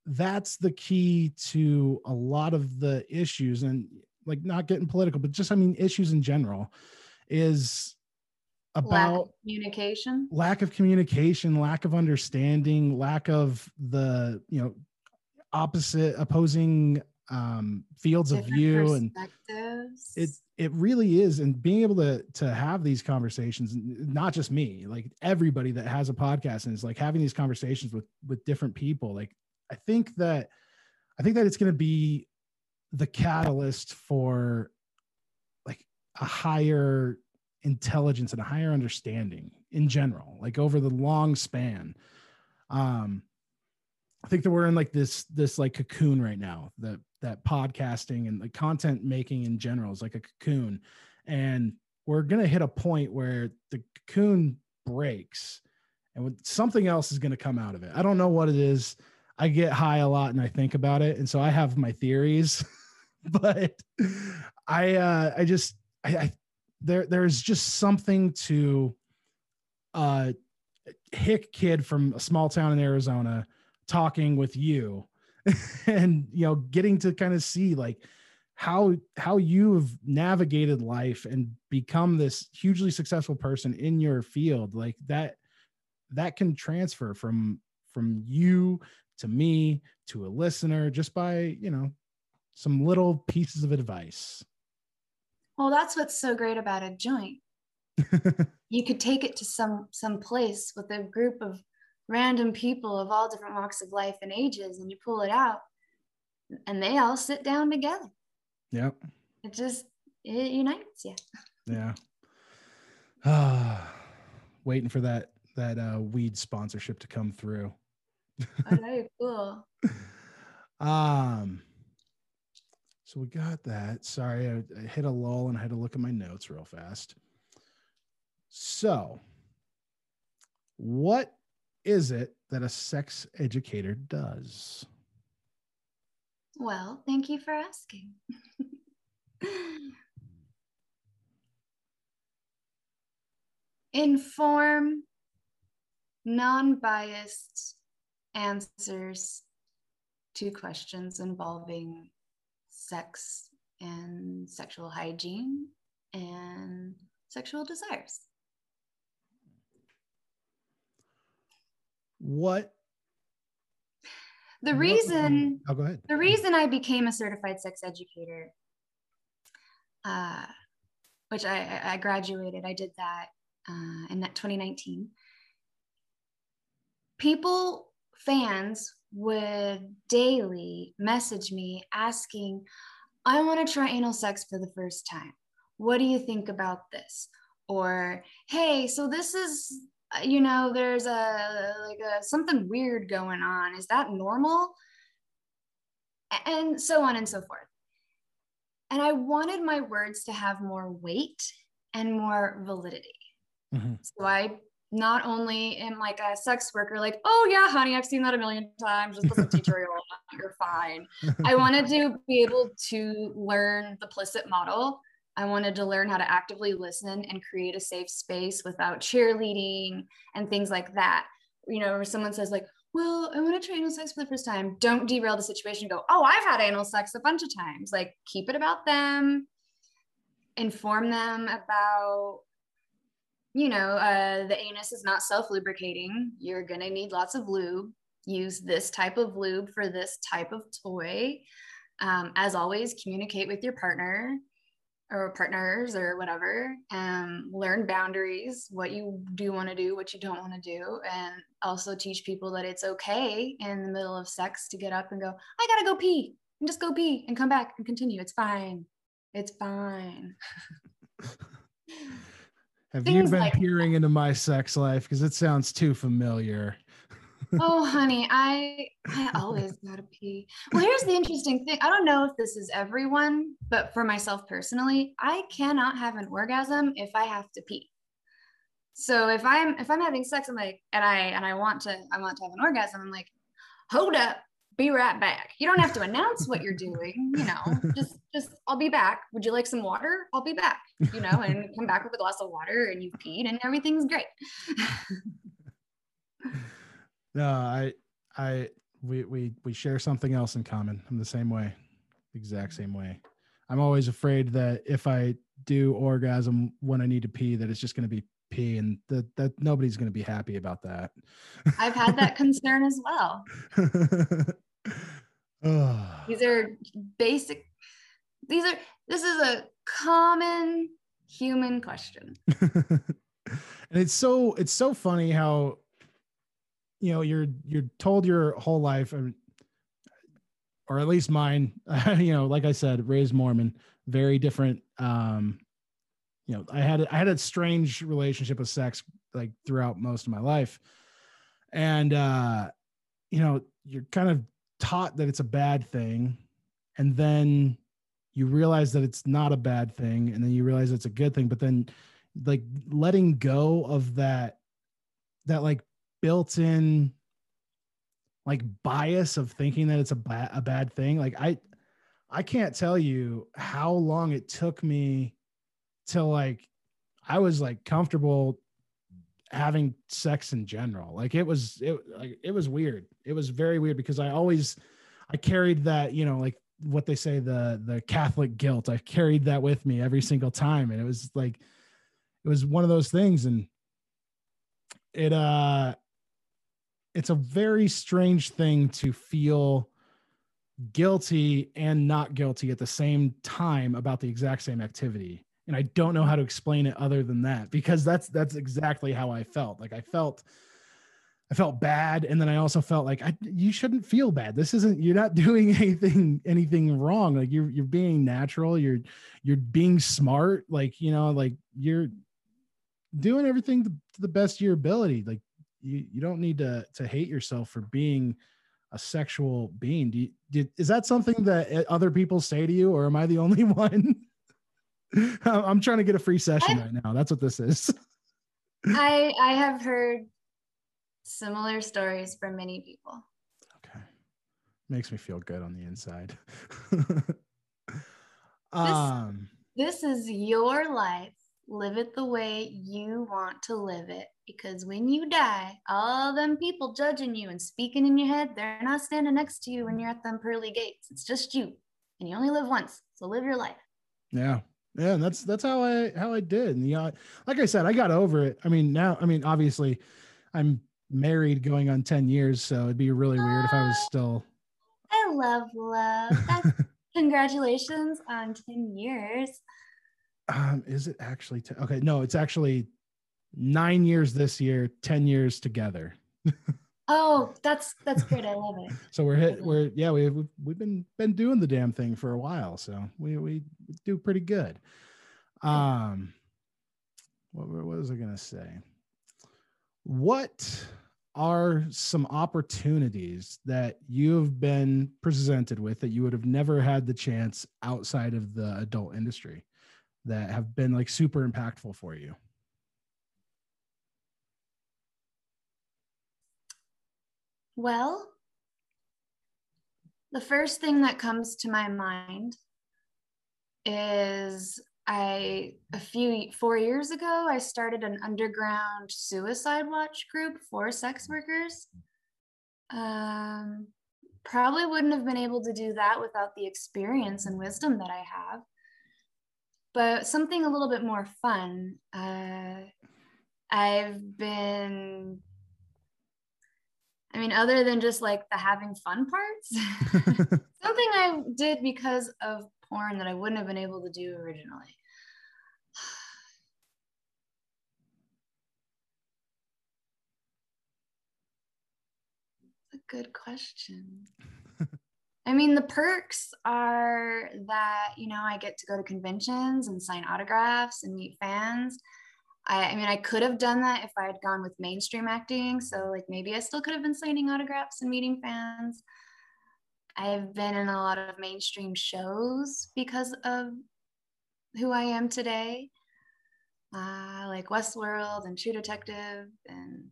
that's the key to a lot of the issues and like not getting political but just i mean issues in general is about lack communication lack of communication lack of understanding lack of the you know opposite opposing um fields Different of view and it it really is and being able to to have these conversations not just me like everybody that has a podcast and is like having these conversations with with different people like i think that i think that it's going to be the catalyst for like a higher intelligence and a higher understanding in general like over the long span. Um I think that we're in like this this like cocoon right now. That that podcasting and the content making in general is like a cocoon, and we're gonna hit a point where the cocoon breaks, and something else is gonna come out of it. I don't know what it is. I get high a lot and I think about it, and so I have my theories, but I uh I just I, I there there's just something to uh hick kid from a small town in Arizona talking with you and you know getting to kind of see like how how you've navigated life and become this hugely successful person in your field like that that can transfer from from you to me to a listener just by you know some little pieces of advice. Well that's what's so great about a joint. You could take it to some some place with a group of random people of all different walks of life and ages and you pull it out and they all sit down together. Yep. It just it unites you yeah. Ah waiting for that that uh weed sponsorship to come through. Very cool. Um so we got that. Sorry I, I hit a lull and i had to look at my notes real fast. So what is it that a sex educator does? Well, thank you for asking. Inform non biased answers to questions involving sex and sexual hygiene and sexual desires. What the reason oh, go ahead. the reason i became a certified sex educator uh, which I, I graduated i did that uh, in that 2019 people fans would daily message me asking i want to try anal sex for the first time. What do you think about this? Or hey so this is you know there's a like a something weird going on is that normal and so on and so forth and i wanted my words to have more weight and more validity mm-hmm. so i not only am like a sex worker, like, oh yeah, honey, I've seen that a million times. Just listen tutorial, you're fine. I wanted to be able to learn the PLISSIT model. I wanted to learn how to actively listen and create a safe space without cheerleading and things like that. You know, where someone says like, well, I want to try anal sex for the first time. Don't derail the situation. Go, oh, I've had anal sex a bunch of times. Like, keep it about them. Inform them about you know, uh, the anus is not self lubricating. You're going to need lots of lube. Use this type of lube for this type of toy. Um, as always, communicate with your partner or partners or whatever. Um, learn boundaries, what you do want to do, what you don't want to do. And also teach people that it's okay in the middle of sex to get up and go, I got to go pee and just go pee and come back and continue. It's fine. It's fine. Have Things you been like peering that. into my sex life? Because it sounds too familiar. Oh, honey, I I always gotta pee. Well, here's the interesting thing. I don't know if this is everyone, but for myself personally, I cannot have an orgasm if I have to pee. So if I'm if I'm having sex, I'm like, and I and I want to I want to have an orgasm, I'm like, hold up, be right back. You don't have to announce what you're doing, you know, just, just, I'll be back. Would you like some water? I'll be back, you know, and come back with a glass of water and you've peed and everything's great. no, I, I, we, we, we share something else in common. I'm the same way, exact same way. I'm always afraid that if I do orgasm when I need to pee, that it's just going to be pee and that that nobody's going to be happy about that i've had that concern as well these are basic these are this is a common human question and it's so it's so funny how you know you're you're told your whole life or at least mine you know like i said raised mormon very different um you know i had i had a strange relationship with sex like throughout most of my life. And uh you know you're kind of taught that it's a bad thing and then you realize that it's not a bad thing and then you realize it's a good thing but then like letting go of that that like built in like bias of thinking that it's a bad a bad thing like i i can't tell you how long it took me to like i was like comfortable having sex in general. Like it was it like it was weird. It was very weird because I always I carried that, you know, like what they say the the Catholic guilt. I carried that with me every single time and it was like it was one of those things and it uh it's a very strange thing to feel guilty and not guilty at the same time about the exact same activity. And i don't know how to explain it other than that because that's that's exactly how i felt. Like i felt i felt bad. And then i also felt like I, you shouldn't feel bad. This isn't you're not doing anything anything wrong. Like you're you're being natural. You're you're being smart. Like you know like you're doing everything to, the best of your ability. Like you you don't need to to hate yourself for being a sexual being do you, did, is that something that other people say to you or am i the only one I'm trying to get a free session I've, right now. That's what this is. I I have heard similar stories from many people. Okay. Makes me feel good on the inside. um this, this is your life. Live it the way you want to live it. Because when you die, all them people judging you and speaking in your head, they're not standing next to you when you're at them pearly gates. It's just you. And you only live once. So live your life. Yeah yeah and that's that's how i how i did and yeah like i said i got over it i mean now i mean obviously i'm married going on 10 years so it'd be really weird if i was ah. still i love love congratulations on 10 years um is it actually okay no it's actually nine years this year 10 years together Oh, that's that's great. I love it. so we're hit. We're yeah. We've we've been been doing the damn thing for a while, so we we do pretty good. Um, what what was I gonna say? What are some opportunities that you have been presented with that you would have never had the chance outside of the adult industry that have been like super impactful for you? Well, the first thing that comes to my mind is I a few four years ago I started an underground suicide watch group for sex workers. Um, probably wouldn't have been able to do that without the experience and wisdom that I have. But something a little bit more fun. Uh, I've been I mean, other than just like the having fun parts, something I did because of porn that I wouldn't have been able to do originally. That's a good question. I mean, the perks are that, you know, I get to go to conventions and sign autographs and meet fans. I, I, mean, I could have done that if I had gone with mainstream acting. So, like, maybe I still could have been signing autographs and meeting fans. I've been in a lot of mainstream shows because of who I am today, uh, like Westworld and True Detective, and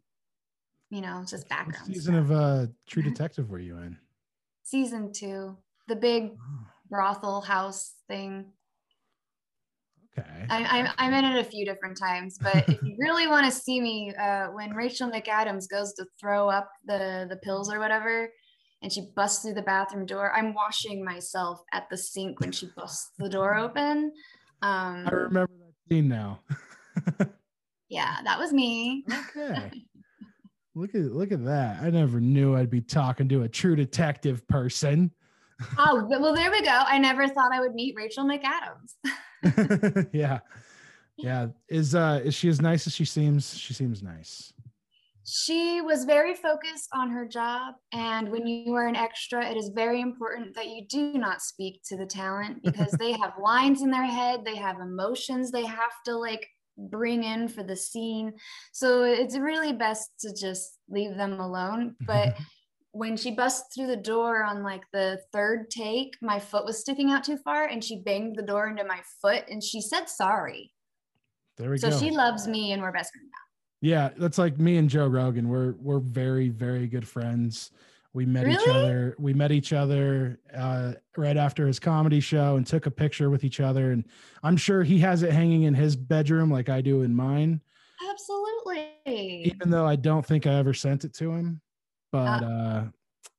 you know, just background. What season stuff. of uh, True Detective were you in? Season two, the big oh. brothel house thing. Okay. I, I'm, I'm in it a few different times, but if you really want to see me, uh, when Rachel McAdams goes to throw up the the pills or whatever, and she busts through the bathroom door, I'm washing myself at the sink when she busts the door open. Um, I remember that scene now. yeah, that was me. Okay. look at look at that. I never knew I'd be talking to a true detective person. oh, well, there we go. I never thought I would meet Rachel McAdams. yeah. Yeah. Is uh is she as nice as she seems? She seems nice. She was very focused on her job. And when you are an extra, it is very important that you do not speak to the talent because they have lines in their head, they have emotions they have to like bring in for the scene. So it's really best to just leave them alone. But when she busts through the door on like the third take, my foot was sticking out too far and she banged the door into my foot and she said sorry. There we so go. So she loves me and we're best friends now. Yeah, that's like me and Joe Rogan. We're we're very very good friends. We met really? each other. We met each other uh, right after his comedy show and took a picture with each other. And I'm sure he has it hanging in his bedroom like I do in mine. Absolutely. Even though I don't think I ever sent it to him but uh,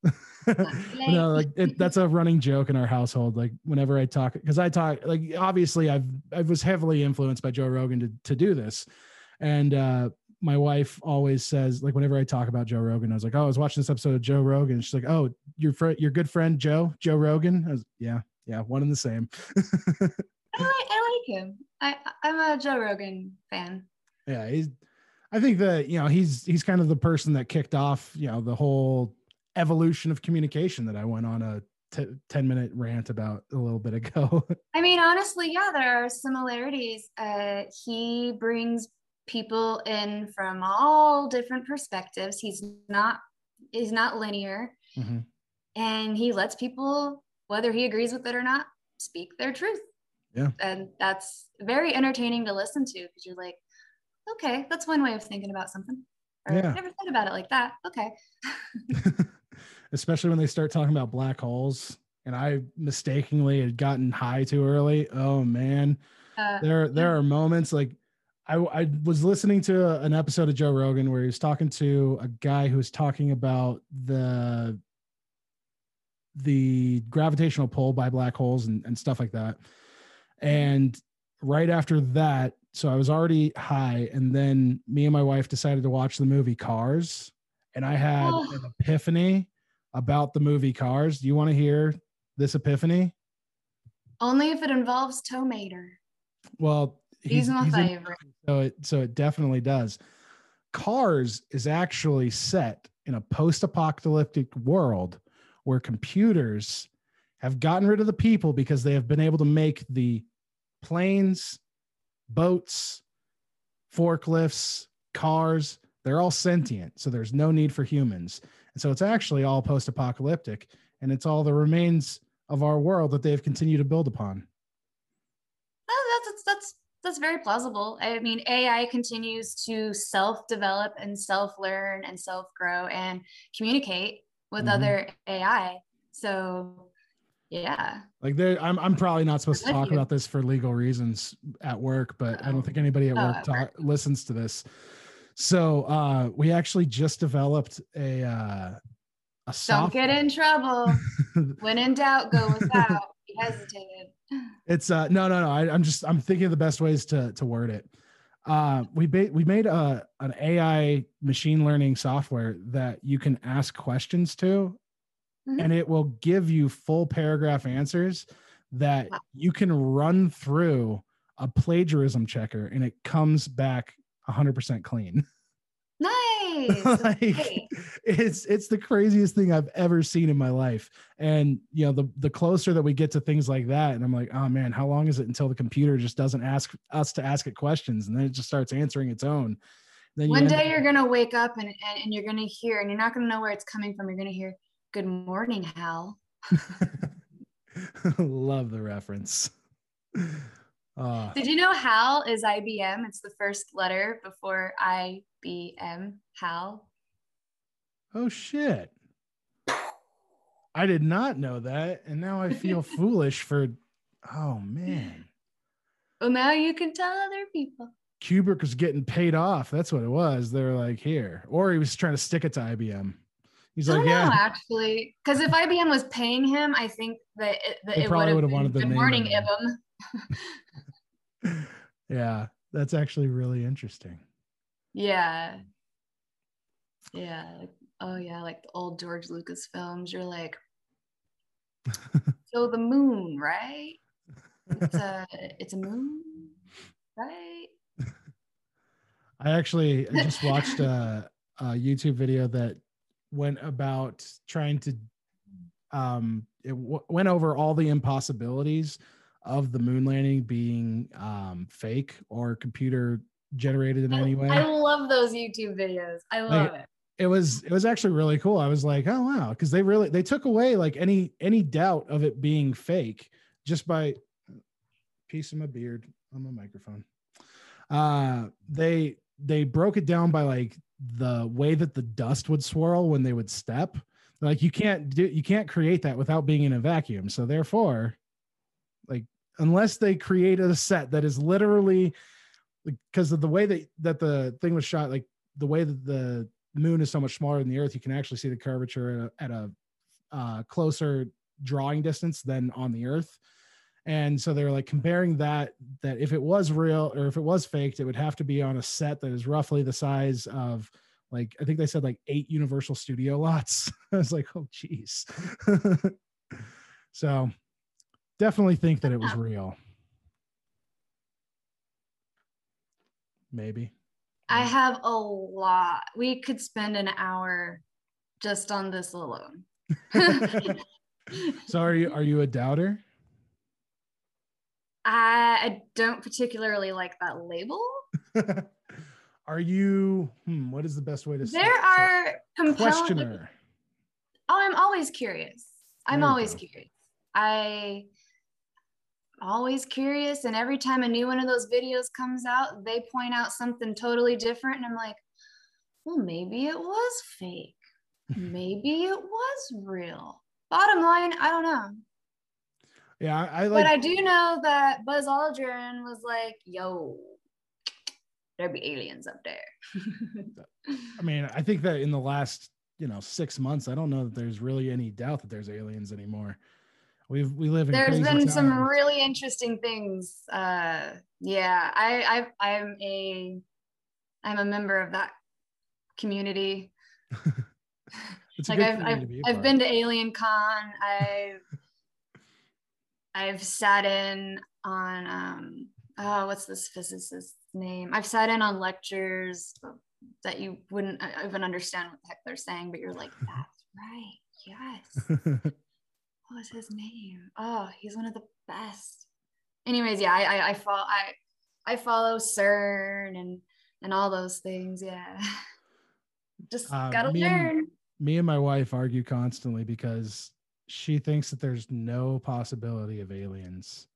uh no, like it, that's a running joke in our household. Like whenever I talk, because I talk, like obviously I've I was heavily influenced by Joe Rogan to to do this, and uh, my wife always says like whenever I talk about Joe Rogan, I was like, oh, I was watching this episode of Joe Rogan. She's like, oh, your friend, your good friend Joe Joe Rogan. I was, yeah, yeah, one and the same. I like I like him. I I'm a Joe Rogan fan. Yeah, he's I think that you know he's he's kind of the person that kicked off you know the whole evolution of communication that I went on a t- 10 minute rant about a little bit ago. I mean, honestly, yeah, there are similarities. Uh, he brings people in from all different perspectives. He's not is not linear, mm-hmm. and he lets people, whether he agrees with it or not, speak their truth. Yeah, and that's very entertaining to listen to because you're like, okay, that's one way of thinking about something. Or, yeah. never thought about it like that. Okay. Especially when they start talking about black holes and I mistakenly had gotten high too early. Oh man. Uh, there there are moments like I, I was listening to an episode of Joe Rogan where he was talking to a guy who was talking about the the gravitational pull by black holes and, and stuff like that. And right after that, so I was already high, and then me and my wife decided to watch the movie Cars, and I had oh. an epiphany about the movie Cars. Do you want to hear this epiphany? Only if it involves Tow Mater. Well, he's, he's my he's favorite. In, so it so it definitely does. Cars is actually set in a post-apocalyptic world where computers have gotten rid of the people because they have been able to make the planes boats, forklifts, cars, they're all sentient. So there's no need for humans. And so it's actually all post apocalyptic and it's all the remains of our world that they've continued to build upon. Oh, that's, very plausible. I mean, AI continues to self-develop and self-learn and self-grow and communicate with mm-hmm. other AI. So yeah. Like there I'm I'm probably not supposed to talk about this for legal reasons at work, but. I don't think anybody at oh, work, talk, listens to this. So uh we actually just developed a uh a Don't get in trouble. when in doubt, go without. He hesitated. It's uh no no no. I, am just I'm thinking of the best ways to to word it. Uh, we ba- we made a an AI machine learning software that you can ask questions to, mm-hmm. and it will give you full paragraph answers that wow. you can run through a plagiarism checker, and it comes back 100% clean. Like, it's it's the craziest thing I've ever seen in my life. And you know, the the closer that we get to things like that, and I'm like, oh man, how long is it until the computer just doesn't ask us to ask it questions and then it just starts answering its own? Then one day up- you're gonna wake up and, and, and you're gonna hear, and you're not gonna know where it's coming from. You're gonna hear, Good morning, Hal. Love the reference. Uh, Did you know HAL is IBM? It's the first letter before IBM. HAL. Oh shit! I did not know that, and now I feel foolish for. Oh man. Well, now you can tell other people. Kubrick was getting paid off. That's what it was. They were like, here, or he was trying to stick it to IBM. He's like, yeah, know, actually, because if IBM was paying him, I think that it, that it would have wanted the good morning, IBM. yeah, that's actually really interesting. Yeah. Yeah. Like, oh yeah, like the old George Lucas films. You're like, so the moon, right? It's a it's a moon, right? I actually I just watched a, a YouTube video that went about trying to um it w- went over all the impossibilities of the moon landing being um, fake or computer generated in any way. I love those YouTube videos. I love like, it. It was it was actually really cool. I was like, oh wow, because they really they took away like any any doubt of it being fake just by piece of my beard on my microphone. Uh they they broke it down by like the way that the dust would swirl when they would step. Like you can't do you can't create that without being in a vacuum. So therefore, like unless they created a set that is literally because of the way that that the thing was shot like the way that the moon is so much smaller than the earth you can actually see the curvature at a, at a uh, closer drawing distance than on the earth. And so they're like comparing that that if it was real or if it was faked it would have to be on a set that is roughly the size of like i think they said like eight universal studio lots. I was like oh geez so definitely think that it was real. Maybe. I have a lot. We could spend an hour just on this alone. so are you are you a doubter? I, I don't particularly like that label. are you hmm, what is the best way to say There are compelling questioner. Oh, I'm always curious. I'm always go. curious. I always curious and every time a new one of those videos comes out they point out something totally different and i'm like well maybe it was fake. Maybe it was real. Bottom line i don't know. Yeah i, I like but i do know that buzz aldrin was like yo there'd be aliens up there. I mean i think that in the last you know six months i don't know that there's really any doubt that there's aliens anymore We've we live in. There's been times. some really interesting things. Uh, yeah, I I I'm a I'm a member of that community. It's like I've I've, I've been to Alien Con. I've I've sat in on um oh what's this physicist's name? I've sat in on lectures that you wouldn't even understand what the heck they're saying, but you're like, that's right. Yes. What was his name? Oh, he's one of the best. Anyways, yeah, I I, I follow I I follow CERN and and all those things. Yeah, just uh, gotta me learn. And, me and my wife argue constantly because she thinks that there's no possibility of aliens,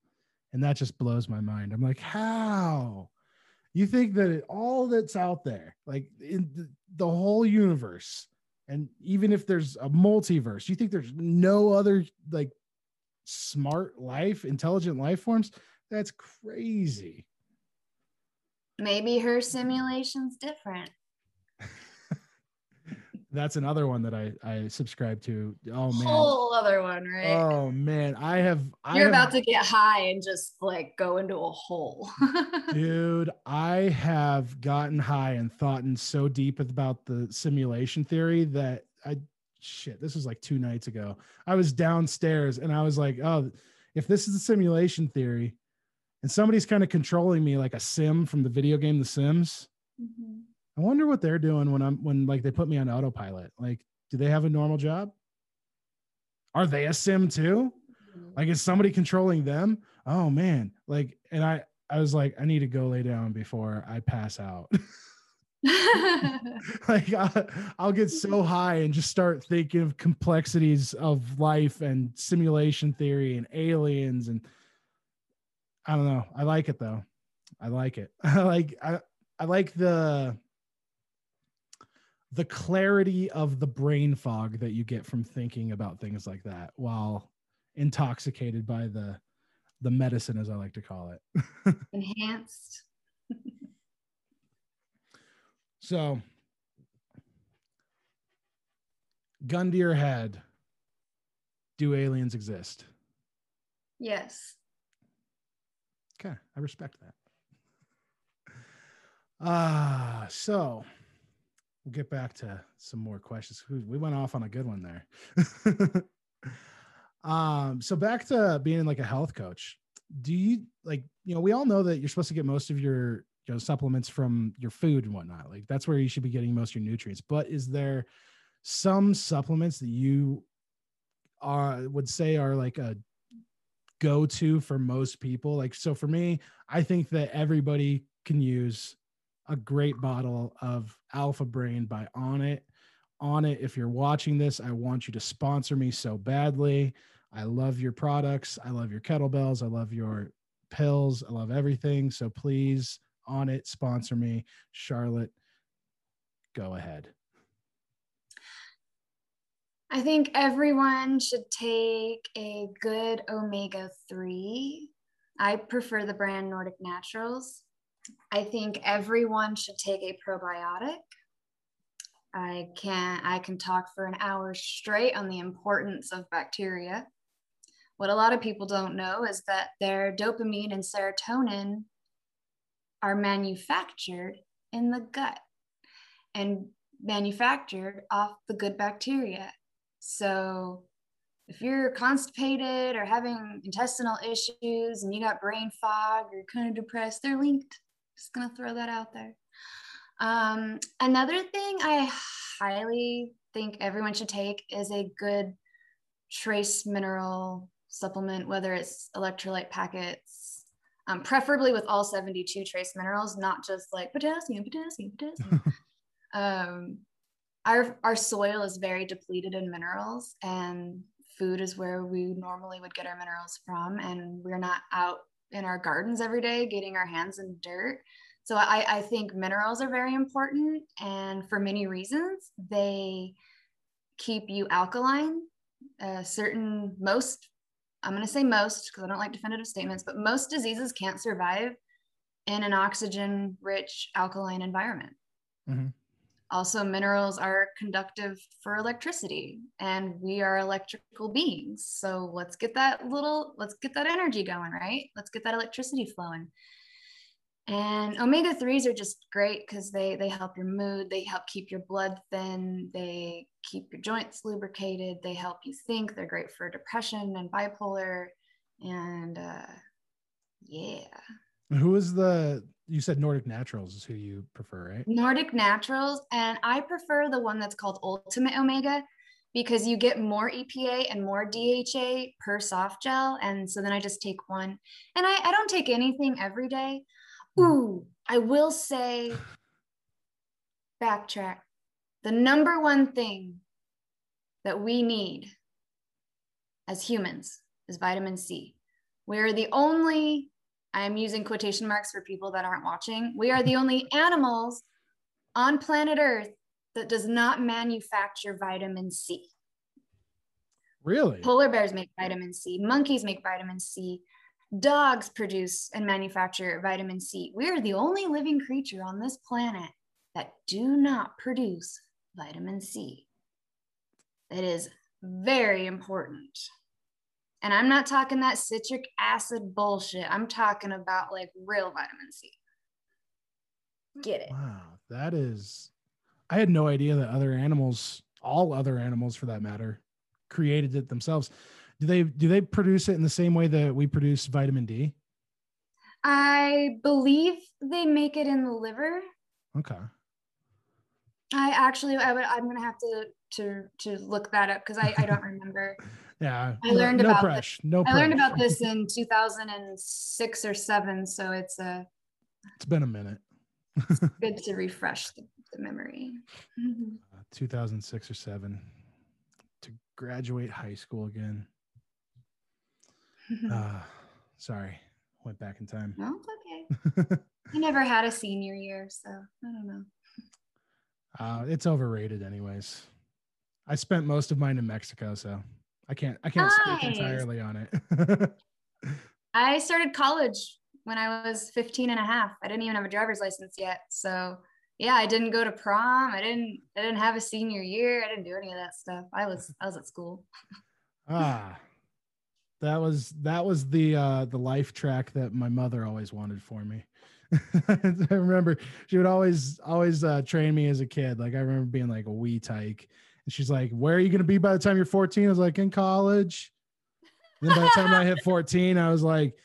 And that just blows my mind. I'm like, how? You think that it, all that's out there, like in the, the whole universe, and even if there's a multiverse, you think there's no other like smart life, intelligent life forms? That's crazy. Maybe her simulation's different that's another one that I I subscribe to. Oh man, whole other one, right? Oh man, I have. You're I about to get high and just like go into a hole. dude, I have gotten high and thought in so deep about the simulation theory that I shit. This was like two nights ago. I was downstairs and I was like, oh, if this is the simulation theory, and somebody's kind of controlling me like a sim from the video game The Sims. Mm-hmm I wonder what they're doing when I'm when like they put me on autopilot. Like, do they have a normal job? Are they a sim too? Mm-hmm. Like, is somebody controlling them? Oh man. Like, and I I was like, I need to go lay down before I pass out. like I, I'll get so high and just start thinking of complexities of life and simulation theory and aliens and I don't know. I like it though. I like it. I like I I like the the clarity of the brain fog that you get from thinking about things like that while intoxicated by the the medicine as i like to call it. Enhanced. So gun to your head do aliens exist? Yes. Okay i respect that. Ah uh, so we'll get back to some more questions. We went off on a good one there. um, so back to being like a health coach. Do you like, you know, we all know that you're supposed to get most of your you know supplements from your food and whatnot. Like that's where you should be getting most of your nutrients. But is there some supplements that you are would say are like a go-to for most people? Like so for me, I think that everybody can use a great bottle of Alpha Brain by Onnit. On it, if you're watching this, I want you to sponsor me so badly. I love your products. I love your kettlebells. I love your pills. I love everything. So please, Onnit, sponsor me. Charlotte, go ahead. I think everyone should take a good omega 3. I prefer the brand Nordic Naturals. I think everyone should take a probiotic. I can I can talk for an hour straight on the importance of bacteria. What a lot of people don't know is that their dopamine and serotonin are manufactured in the gut and manufactured off the good bacteria. So if you're constipated or having intestinal issues and you got brain fog or kind of depressed, they're linked. Just gonna throw that out there. Um, another thing I highly think everyone should take is a good trace mineral supplement, whether it's electrolyte packets, um, preferably with all 72 trace minerals, not just like potassium, potassium, potassium. um, our, our soil is very depleted in minerals, and food is where we normally would get our minerals from. And we're not out in our gardens every day, getting our hands in dirt. So I, I think minerals are very important. And for many reasons, they keep you alkaline. Uh, certain, most, I'm going to say most because I don't like definitive statements, but most diseases can't survive in an oxygen rich alkaline environment. Mm-hmm. Also, minerals are conductive for electricity, and we are electrical beings. So let's get that little, let's get that energy going, right? Let's get that electricity flowing. And omega 3s are just great because they, they help your mood, they help keep your blood thin, they keep your joints lubricated, they help you think, they're great for depression and bipolar. And uh, yeah. Who is the you said Nordic Naturals is who you prefer, right? Nordic Naturals, and I prefer the one that's called Ultimate Omega because you get more EPA and more DHA per soft gel. And so then I just take one. And I, I don't take anything every day. Hmm. Ooh, I will say, backtrack. The number one thing that we need as humans is vitamin C. We are the only, I'm using quotation marks for people that aren't watching. We are the only animals on planet Earth that does not manufacture vitamin C. Really? Polar bears make vitamin C, monkeys make vitamin C, dogs produce and manufacture vitamin C. We are the only living creature on this planet that do not produce vitamin C. It is very important. And I'm not talking that citric acid bullshit. I'm talking about like real vitamin C. Get it? Wow, that is. I had no idea that other animals, all other animals for that matter, created it themselves. Do they do they produce it in the same way that we produce vitamin D? I believe they make it in the liver. Okay. I actually I would I'm gonna have to to to look that up because I, I don't remember. Yeah. I learned no, about press, this. No I learned about this in 2006 or seven, so it's a It's been a minute. good to refresh the, the memory. Mhm. Uh, 2006 or seven to graduate high school again. Uh, sorry, went back in time. no, it's okay. I never had a senior year, so I don't know. uh, it's overrated, anyways. I spent most of mine in Mexico, so I can't I can't speak entirely on it. I started college when I was 15 and a half. I didn't even have a driver's license yet. So yeah, I didn't go to prom. I didn't I didn't have a senior year. I didn't do any of that stuff. I was I was at school. ah, that was that was the uh, the life track that my mother always wanted for me. I remember she would always always uh, train me as a kid. Like I remember being like a wee tyke, and she's like, "Where are you going to be by the time you're 14?" I was like, "In college." And then by the time I hit 14, I was like,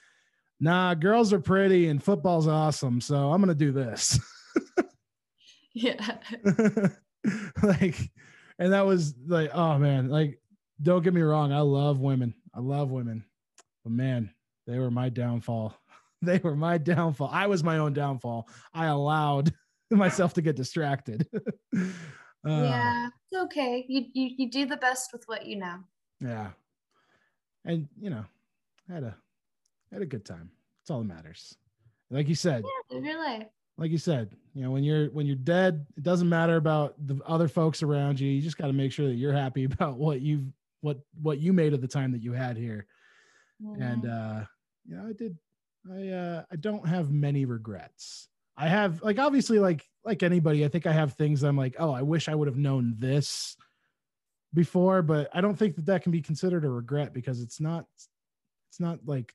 "Nah, girls are pretty and football's awesome, so I'm going to do this." Yeah. like, and that was like, oh man, like, don't get me wrong, I love women, I love women, but man, they were my downfall. They were my downfall. I was my own downfall. I allowed myself to get distracted. Uh, yeah. It's okay. You, you you do the best with what you know. yeah, and you know, I had a I had a good time. It's all that matters. Like you said, Yeah, live your life. like you said, you know, when you're when you're dead, it doesn't matter about the other folks around you. You just got to make sure that you're happy about what you've what what you made of the time that you had here. And Mhm. uh you know, I did I uh I don't have many regrets. I have like obviously like like anybody, I think I have things I'm like, "Oh, I wish I would have known this before," but I don't think that that can be considered a regret because it's not it's not like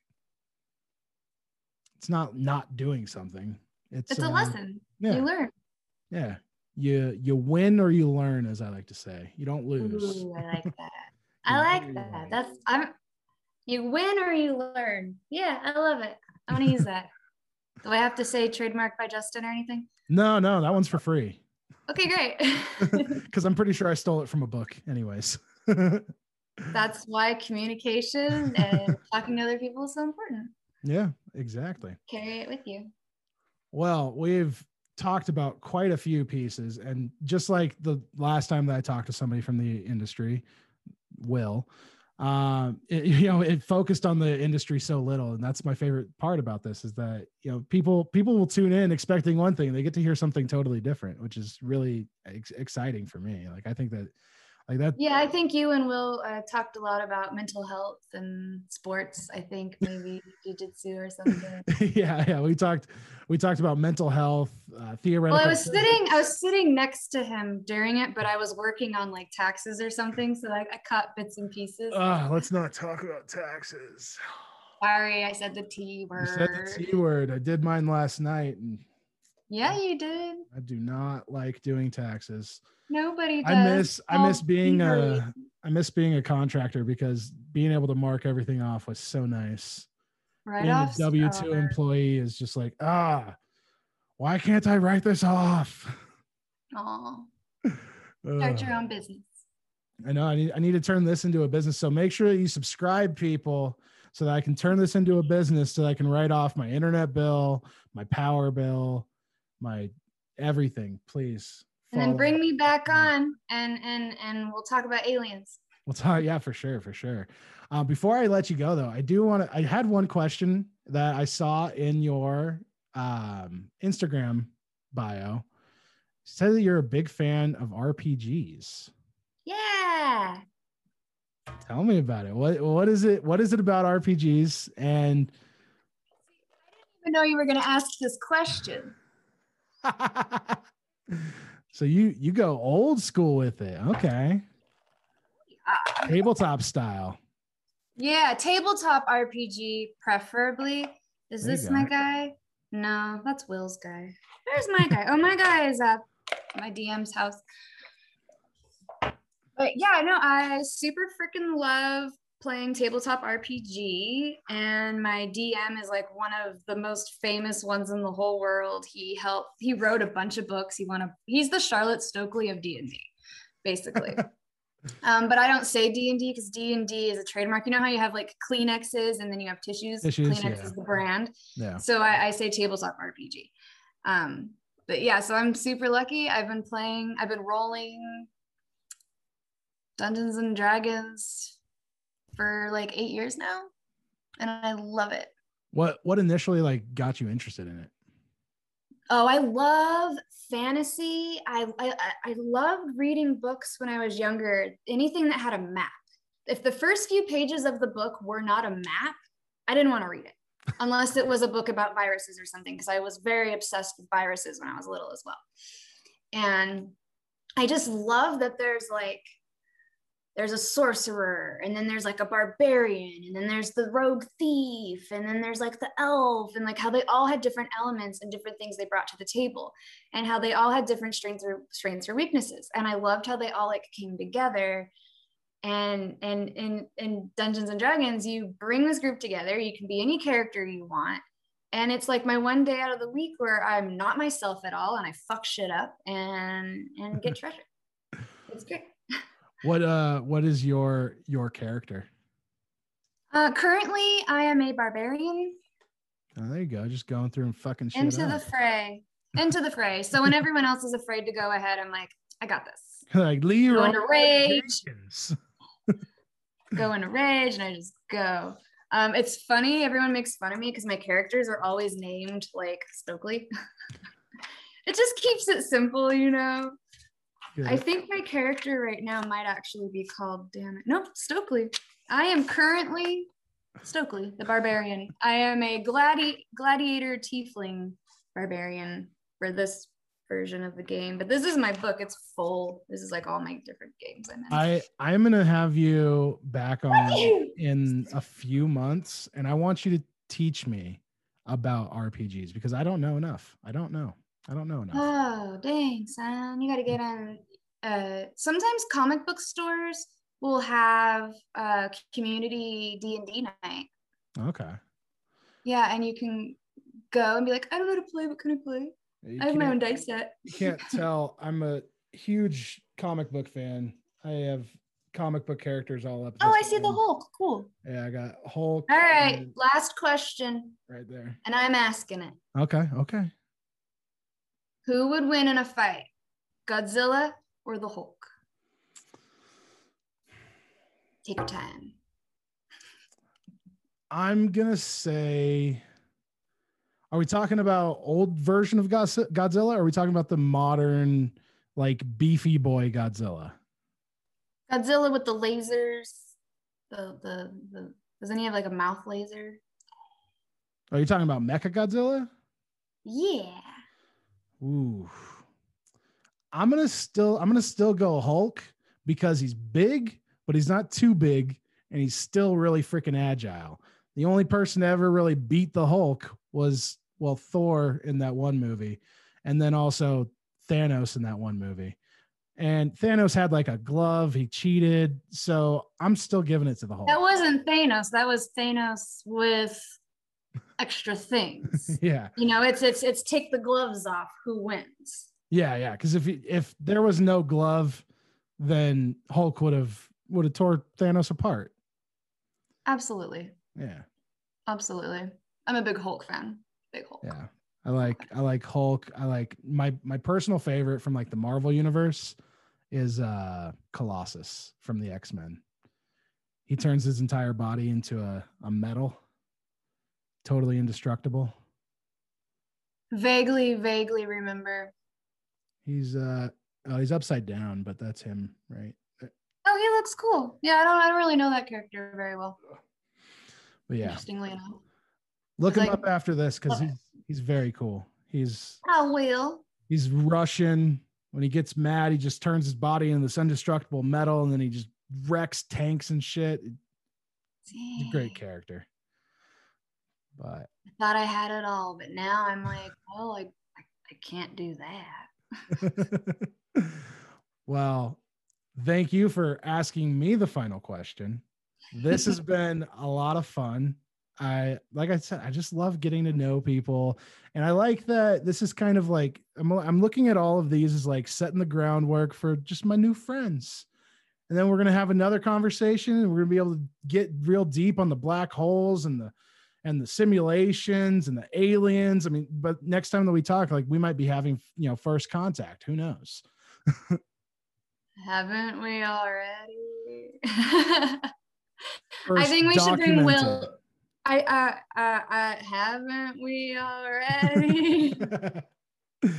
it's not not doing something. It's it's a um, lesson. Yeah. You learn. Yeah. You you win or you learn, as I like to say. You don't lose. Ooh, I like that. I like that. That's I'm you win or you learn. Yeah, I love it. I'm gonna use that. Do I have to say trademark by Justin or anything? No, no, that one's for free. Okay, great. Because I'm pretty sure I stole it from a book, anyways. That's why communication and talking to other people is so important. yeah, exactly. Carry it with you. Well, we've talked about quite a few pieces, and just like the last time that I talked to somebody from the industry, Will, um, it, you know, it focused on the industry so little, and that's my favorite part about this is that you know people people will tune in expecting one thing, and they get to hear something totally different, which is really ex- exciting for me. Like I think that, like that, Yeah, I think you and Will uh, talked a lot about mental health and sports. I think maybe jujitsu or something. yeah, yeah. We talked we talked about mental health, uh, theoretical. Well, I was sitting, I was sitting next to him during it, but I was working on like taxes or something, so like I caught bits and pieces. Ah, let's not talk about taxes. Sorry, I said the T You word. said the T word. I did mine last night, and Yeah, you did. I do not like doing taxes. Nobody does. I miss I miss Oh, being a I miss being a contractor because being able to mark everything off was so nice. right being a off. W two employee is just like ah, why can't I write this off? Oh, start your own business. I know I need I need to turn this into a business. So make sure that you subscribe, people, so that I can turn this into a business so that I can write off my internet bill, my power bill, my everything. Please. And then bring me back on, and and and we'll talk about aliens. We'll talk. Yeah, for sure, for sure. Uh, before I let you go, though, I do want to. I had one question that I saw in your um, Instagram bio. Said that you're a big fan of RPGs. Yeah. Tell me about it. What what is it? What is it about RPGs? And I didn't even know you were going to ask this question. so you you go old school with it. Okay. Uh, Tabletop style. yeah, tabletop RPG, preferably. Is There this my guy? No, that's Will's guy. Where's my guy? Oh, my guy is at my DM's house. But yeah, no, I super freaking love playing tabletop RPG, and my DM is like one of the most famous ones in the whole world. He helped. He wrote a bunch of books. He won a. He's the Charlotte Stokely of D and D, basically. um, but I don't say D and D because D and D is a trademark. You know how you have like Kleenexes and then you have tissues. Tissues, Kleenex yeah. is the brand. Yeah. So I, I say tabletop RPG. Um, but yeah, so I'm super lucky. I've been playing, I've been rolling Dungeons and Dragons for like eight years now. And I love it. What what initially like got you interested in it? Oh, I love fantasy. I, I I- loved reading books when I was younger. Anything that had a map. If the first few pages of the book were not a map, I didn't want to read it, unless it was a book about viruses or something. Because I was very obsessed with viruses when I was little as well. And I just love that there's like there's a sorcerer and then there's like a barbarian and then there's the rogue thief and then there's like the elf and like how they all had different elements and different things they brought to the table and how they all had different strengths or strengths or weaknesses and i loved how they all like came together and and in in dungeons and dragons you bring this group together you can be any character you want and it's like my one day out of the week where i'm not myself at all and i fuck shit up and and get treasure. It's great What uh what is your your character? Uh, currently, I am a barbarian Oh, there you go. Just going through and fucking shit into the fray, into the fray. So when everyone else is afraid to go ahead, I'm like, I got this. like Go into rage. Go into rage, and I just go. Um, it's funny. Everyone makes fun of me because my characters are always named like Stokely. it just keeps it simple, you know. Good. I think my character right now might actually be called. Damn it, nope, Stokely. I am currently Stokely, the barbarian. I am a gladi- gladiator tiefling barbarian for this version of the game. But this is my book. It's full. This is like all my different games I'm in. I I'm gonna have you back on in a few months, and I want you to teach me about RPGs because I don't know enough. I don't know. I don't know enough. Oh, dang, son. You got to get on. Uh, sometimes comic book stores will have uh, community D&D night. Okay. Yeah, and you can go and be like, I don't know how to play. What can I play? You I have my own dice set. You can't tell. I'm a huge comic book fan. I have comic book characters all up. Oh, I see the. Hulk. Cool. Yeah, I got Hulk. All right, and- last question, right there. and I'm asking it. Okay, okay. Who would win in a fight, Godzilla or the Hulk? Take your time. I'm gonna say. Are we talking about old version of Godzilla? Are we talking about the modern, like beefy boy Godzilla? Godzilla with the lasers. The the the. Doesn't he have like a mouth laser? Are you talking about Mecha Godzilla? Yeah. Ooh. I'm gonna still I'm gonna still go Hulk because he's big, but he's not too big, and he's still really freaking agile. The only person to ever really beat the Hulk was well Thor in that one movie, and then also Thanos in that one movie. And Thanos had like a glove, he cheated. So I'm still giving it to the Hulk. That wasn't Thanos. That was Thanos with extra things. yeah. you know, it's it's it's take the gloves off. Who wins? Yeah, yeah. Because if if there was no glove, then Hulk would have would have tore Thanos apart. Absolutely, Yeah, absolutely. I'm a big Hulk fan. Big Hulk. yeah. I like I like Hulk. I like my my personal favorite from like the Marvel universe is uh Colossus from the X Men. he turns his entire body into a, a metal, totally indestructible. Vaguely, vaguely remember. He's uh oh, he's upside down, but that's him, right? Oh, he looks cool. Yeah, I don't I don't really know that character very well. But yeah, Interestingly enough. look him like- up after this because he's he's very cool. He's I will. he's Russian. When he gets mad, he just turns his body into this indestructible metal, and then he just wrecks tanks and shit. He's a great character. But I thought I had it all, but now I'm like, oh, I, I, I can't do that. well, thank you for asking me the final question. This has been a lot of fun. I like I said, I just love getting to know people, and I like that this is kind of like I'm I'm looking at all of these as like setting the groundwork for just my new friends. And then we're gonna have another conversation, and we're gonna be able to get real deep on the black holes and the and the simulations and the aliens. I mean, but next time that we talk, like we might be having you know first contact. Who knows? Haven't we already? I think we should bring Will. I, I, I, I haven't we already?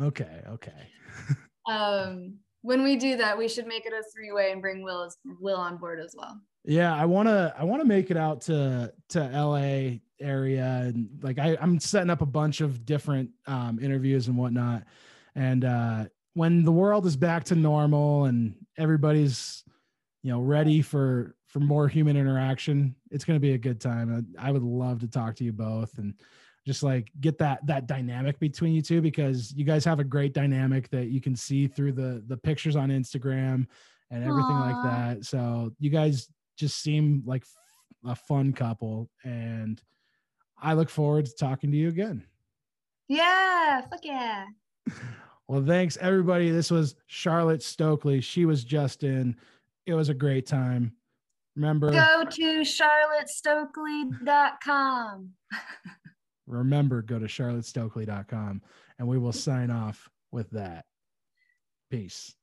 okay, okay. um, when we do that, we should make it a three-way and bring Will as, Will on board as well. Yeah, I want to I want to make it out to to LA area and like I I'm setting up a bunch of different um interviews and whatnot. And uh when the world is back to normal and everybody's you know ready for for more human interaction, it's going to be a good time. I, I would love to talk to you both and just like get that that dynamic between you two because you guys have a great dynamic that you can see through the the pictures on Instagram and everything Aw. like that. So you guys just seem like a fun couple and I look forward to talking to you again. Yeah, fuck yeah. Well, thanks everybody. This was Charlotte Stokely. She was just in. It was a great time. Remember, Go to charlottestokely.com. remember, go to charlottestokely.com and we will sign off with that. Peace.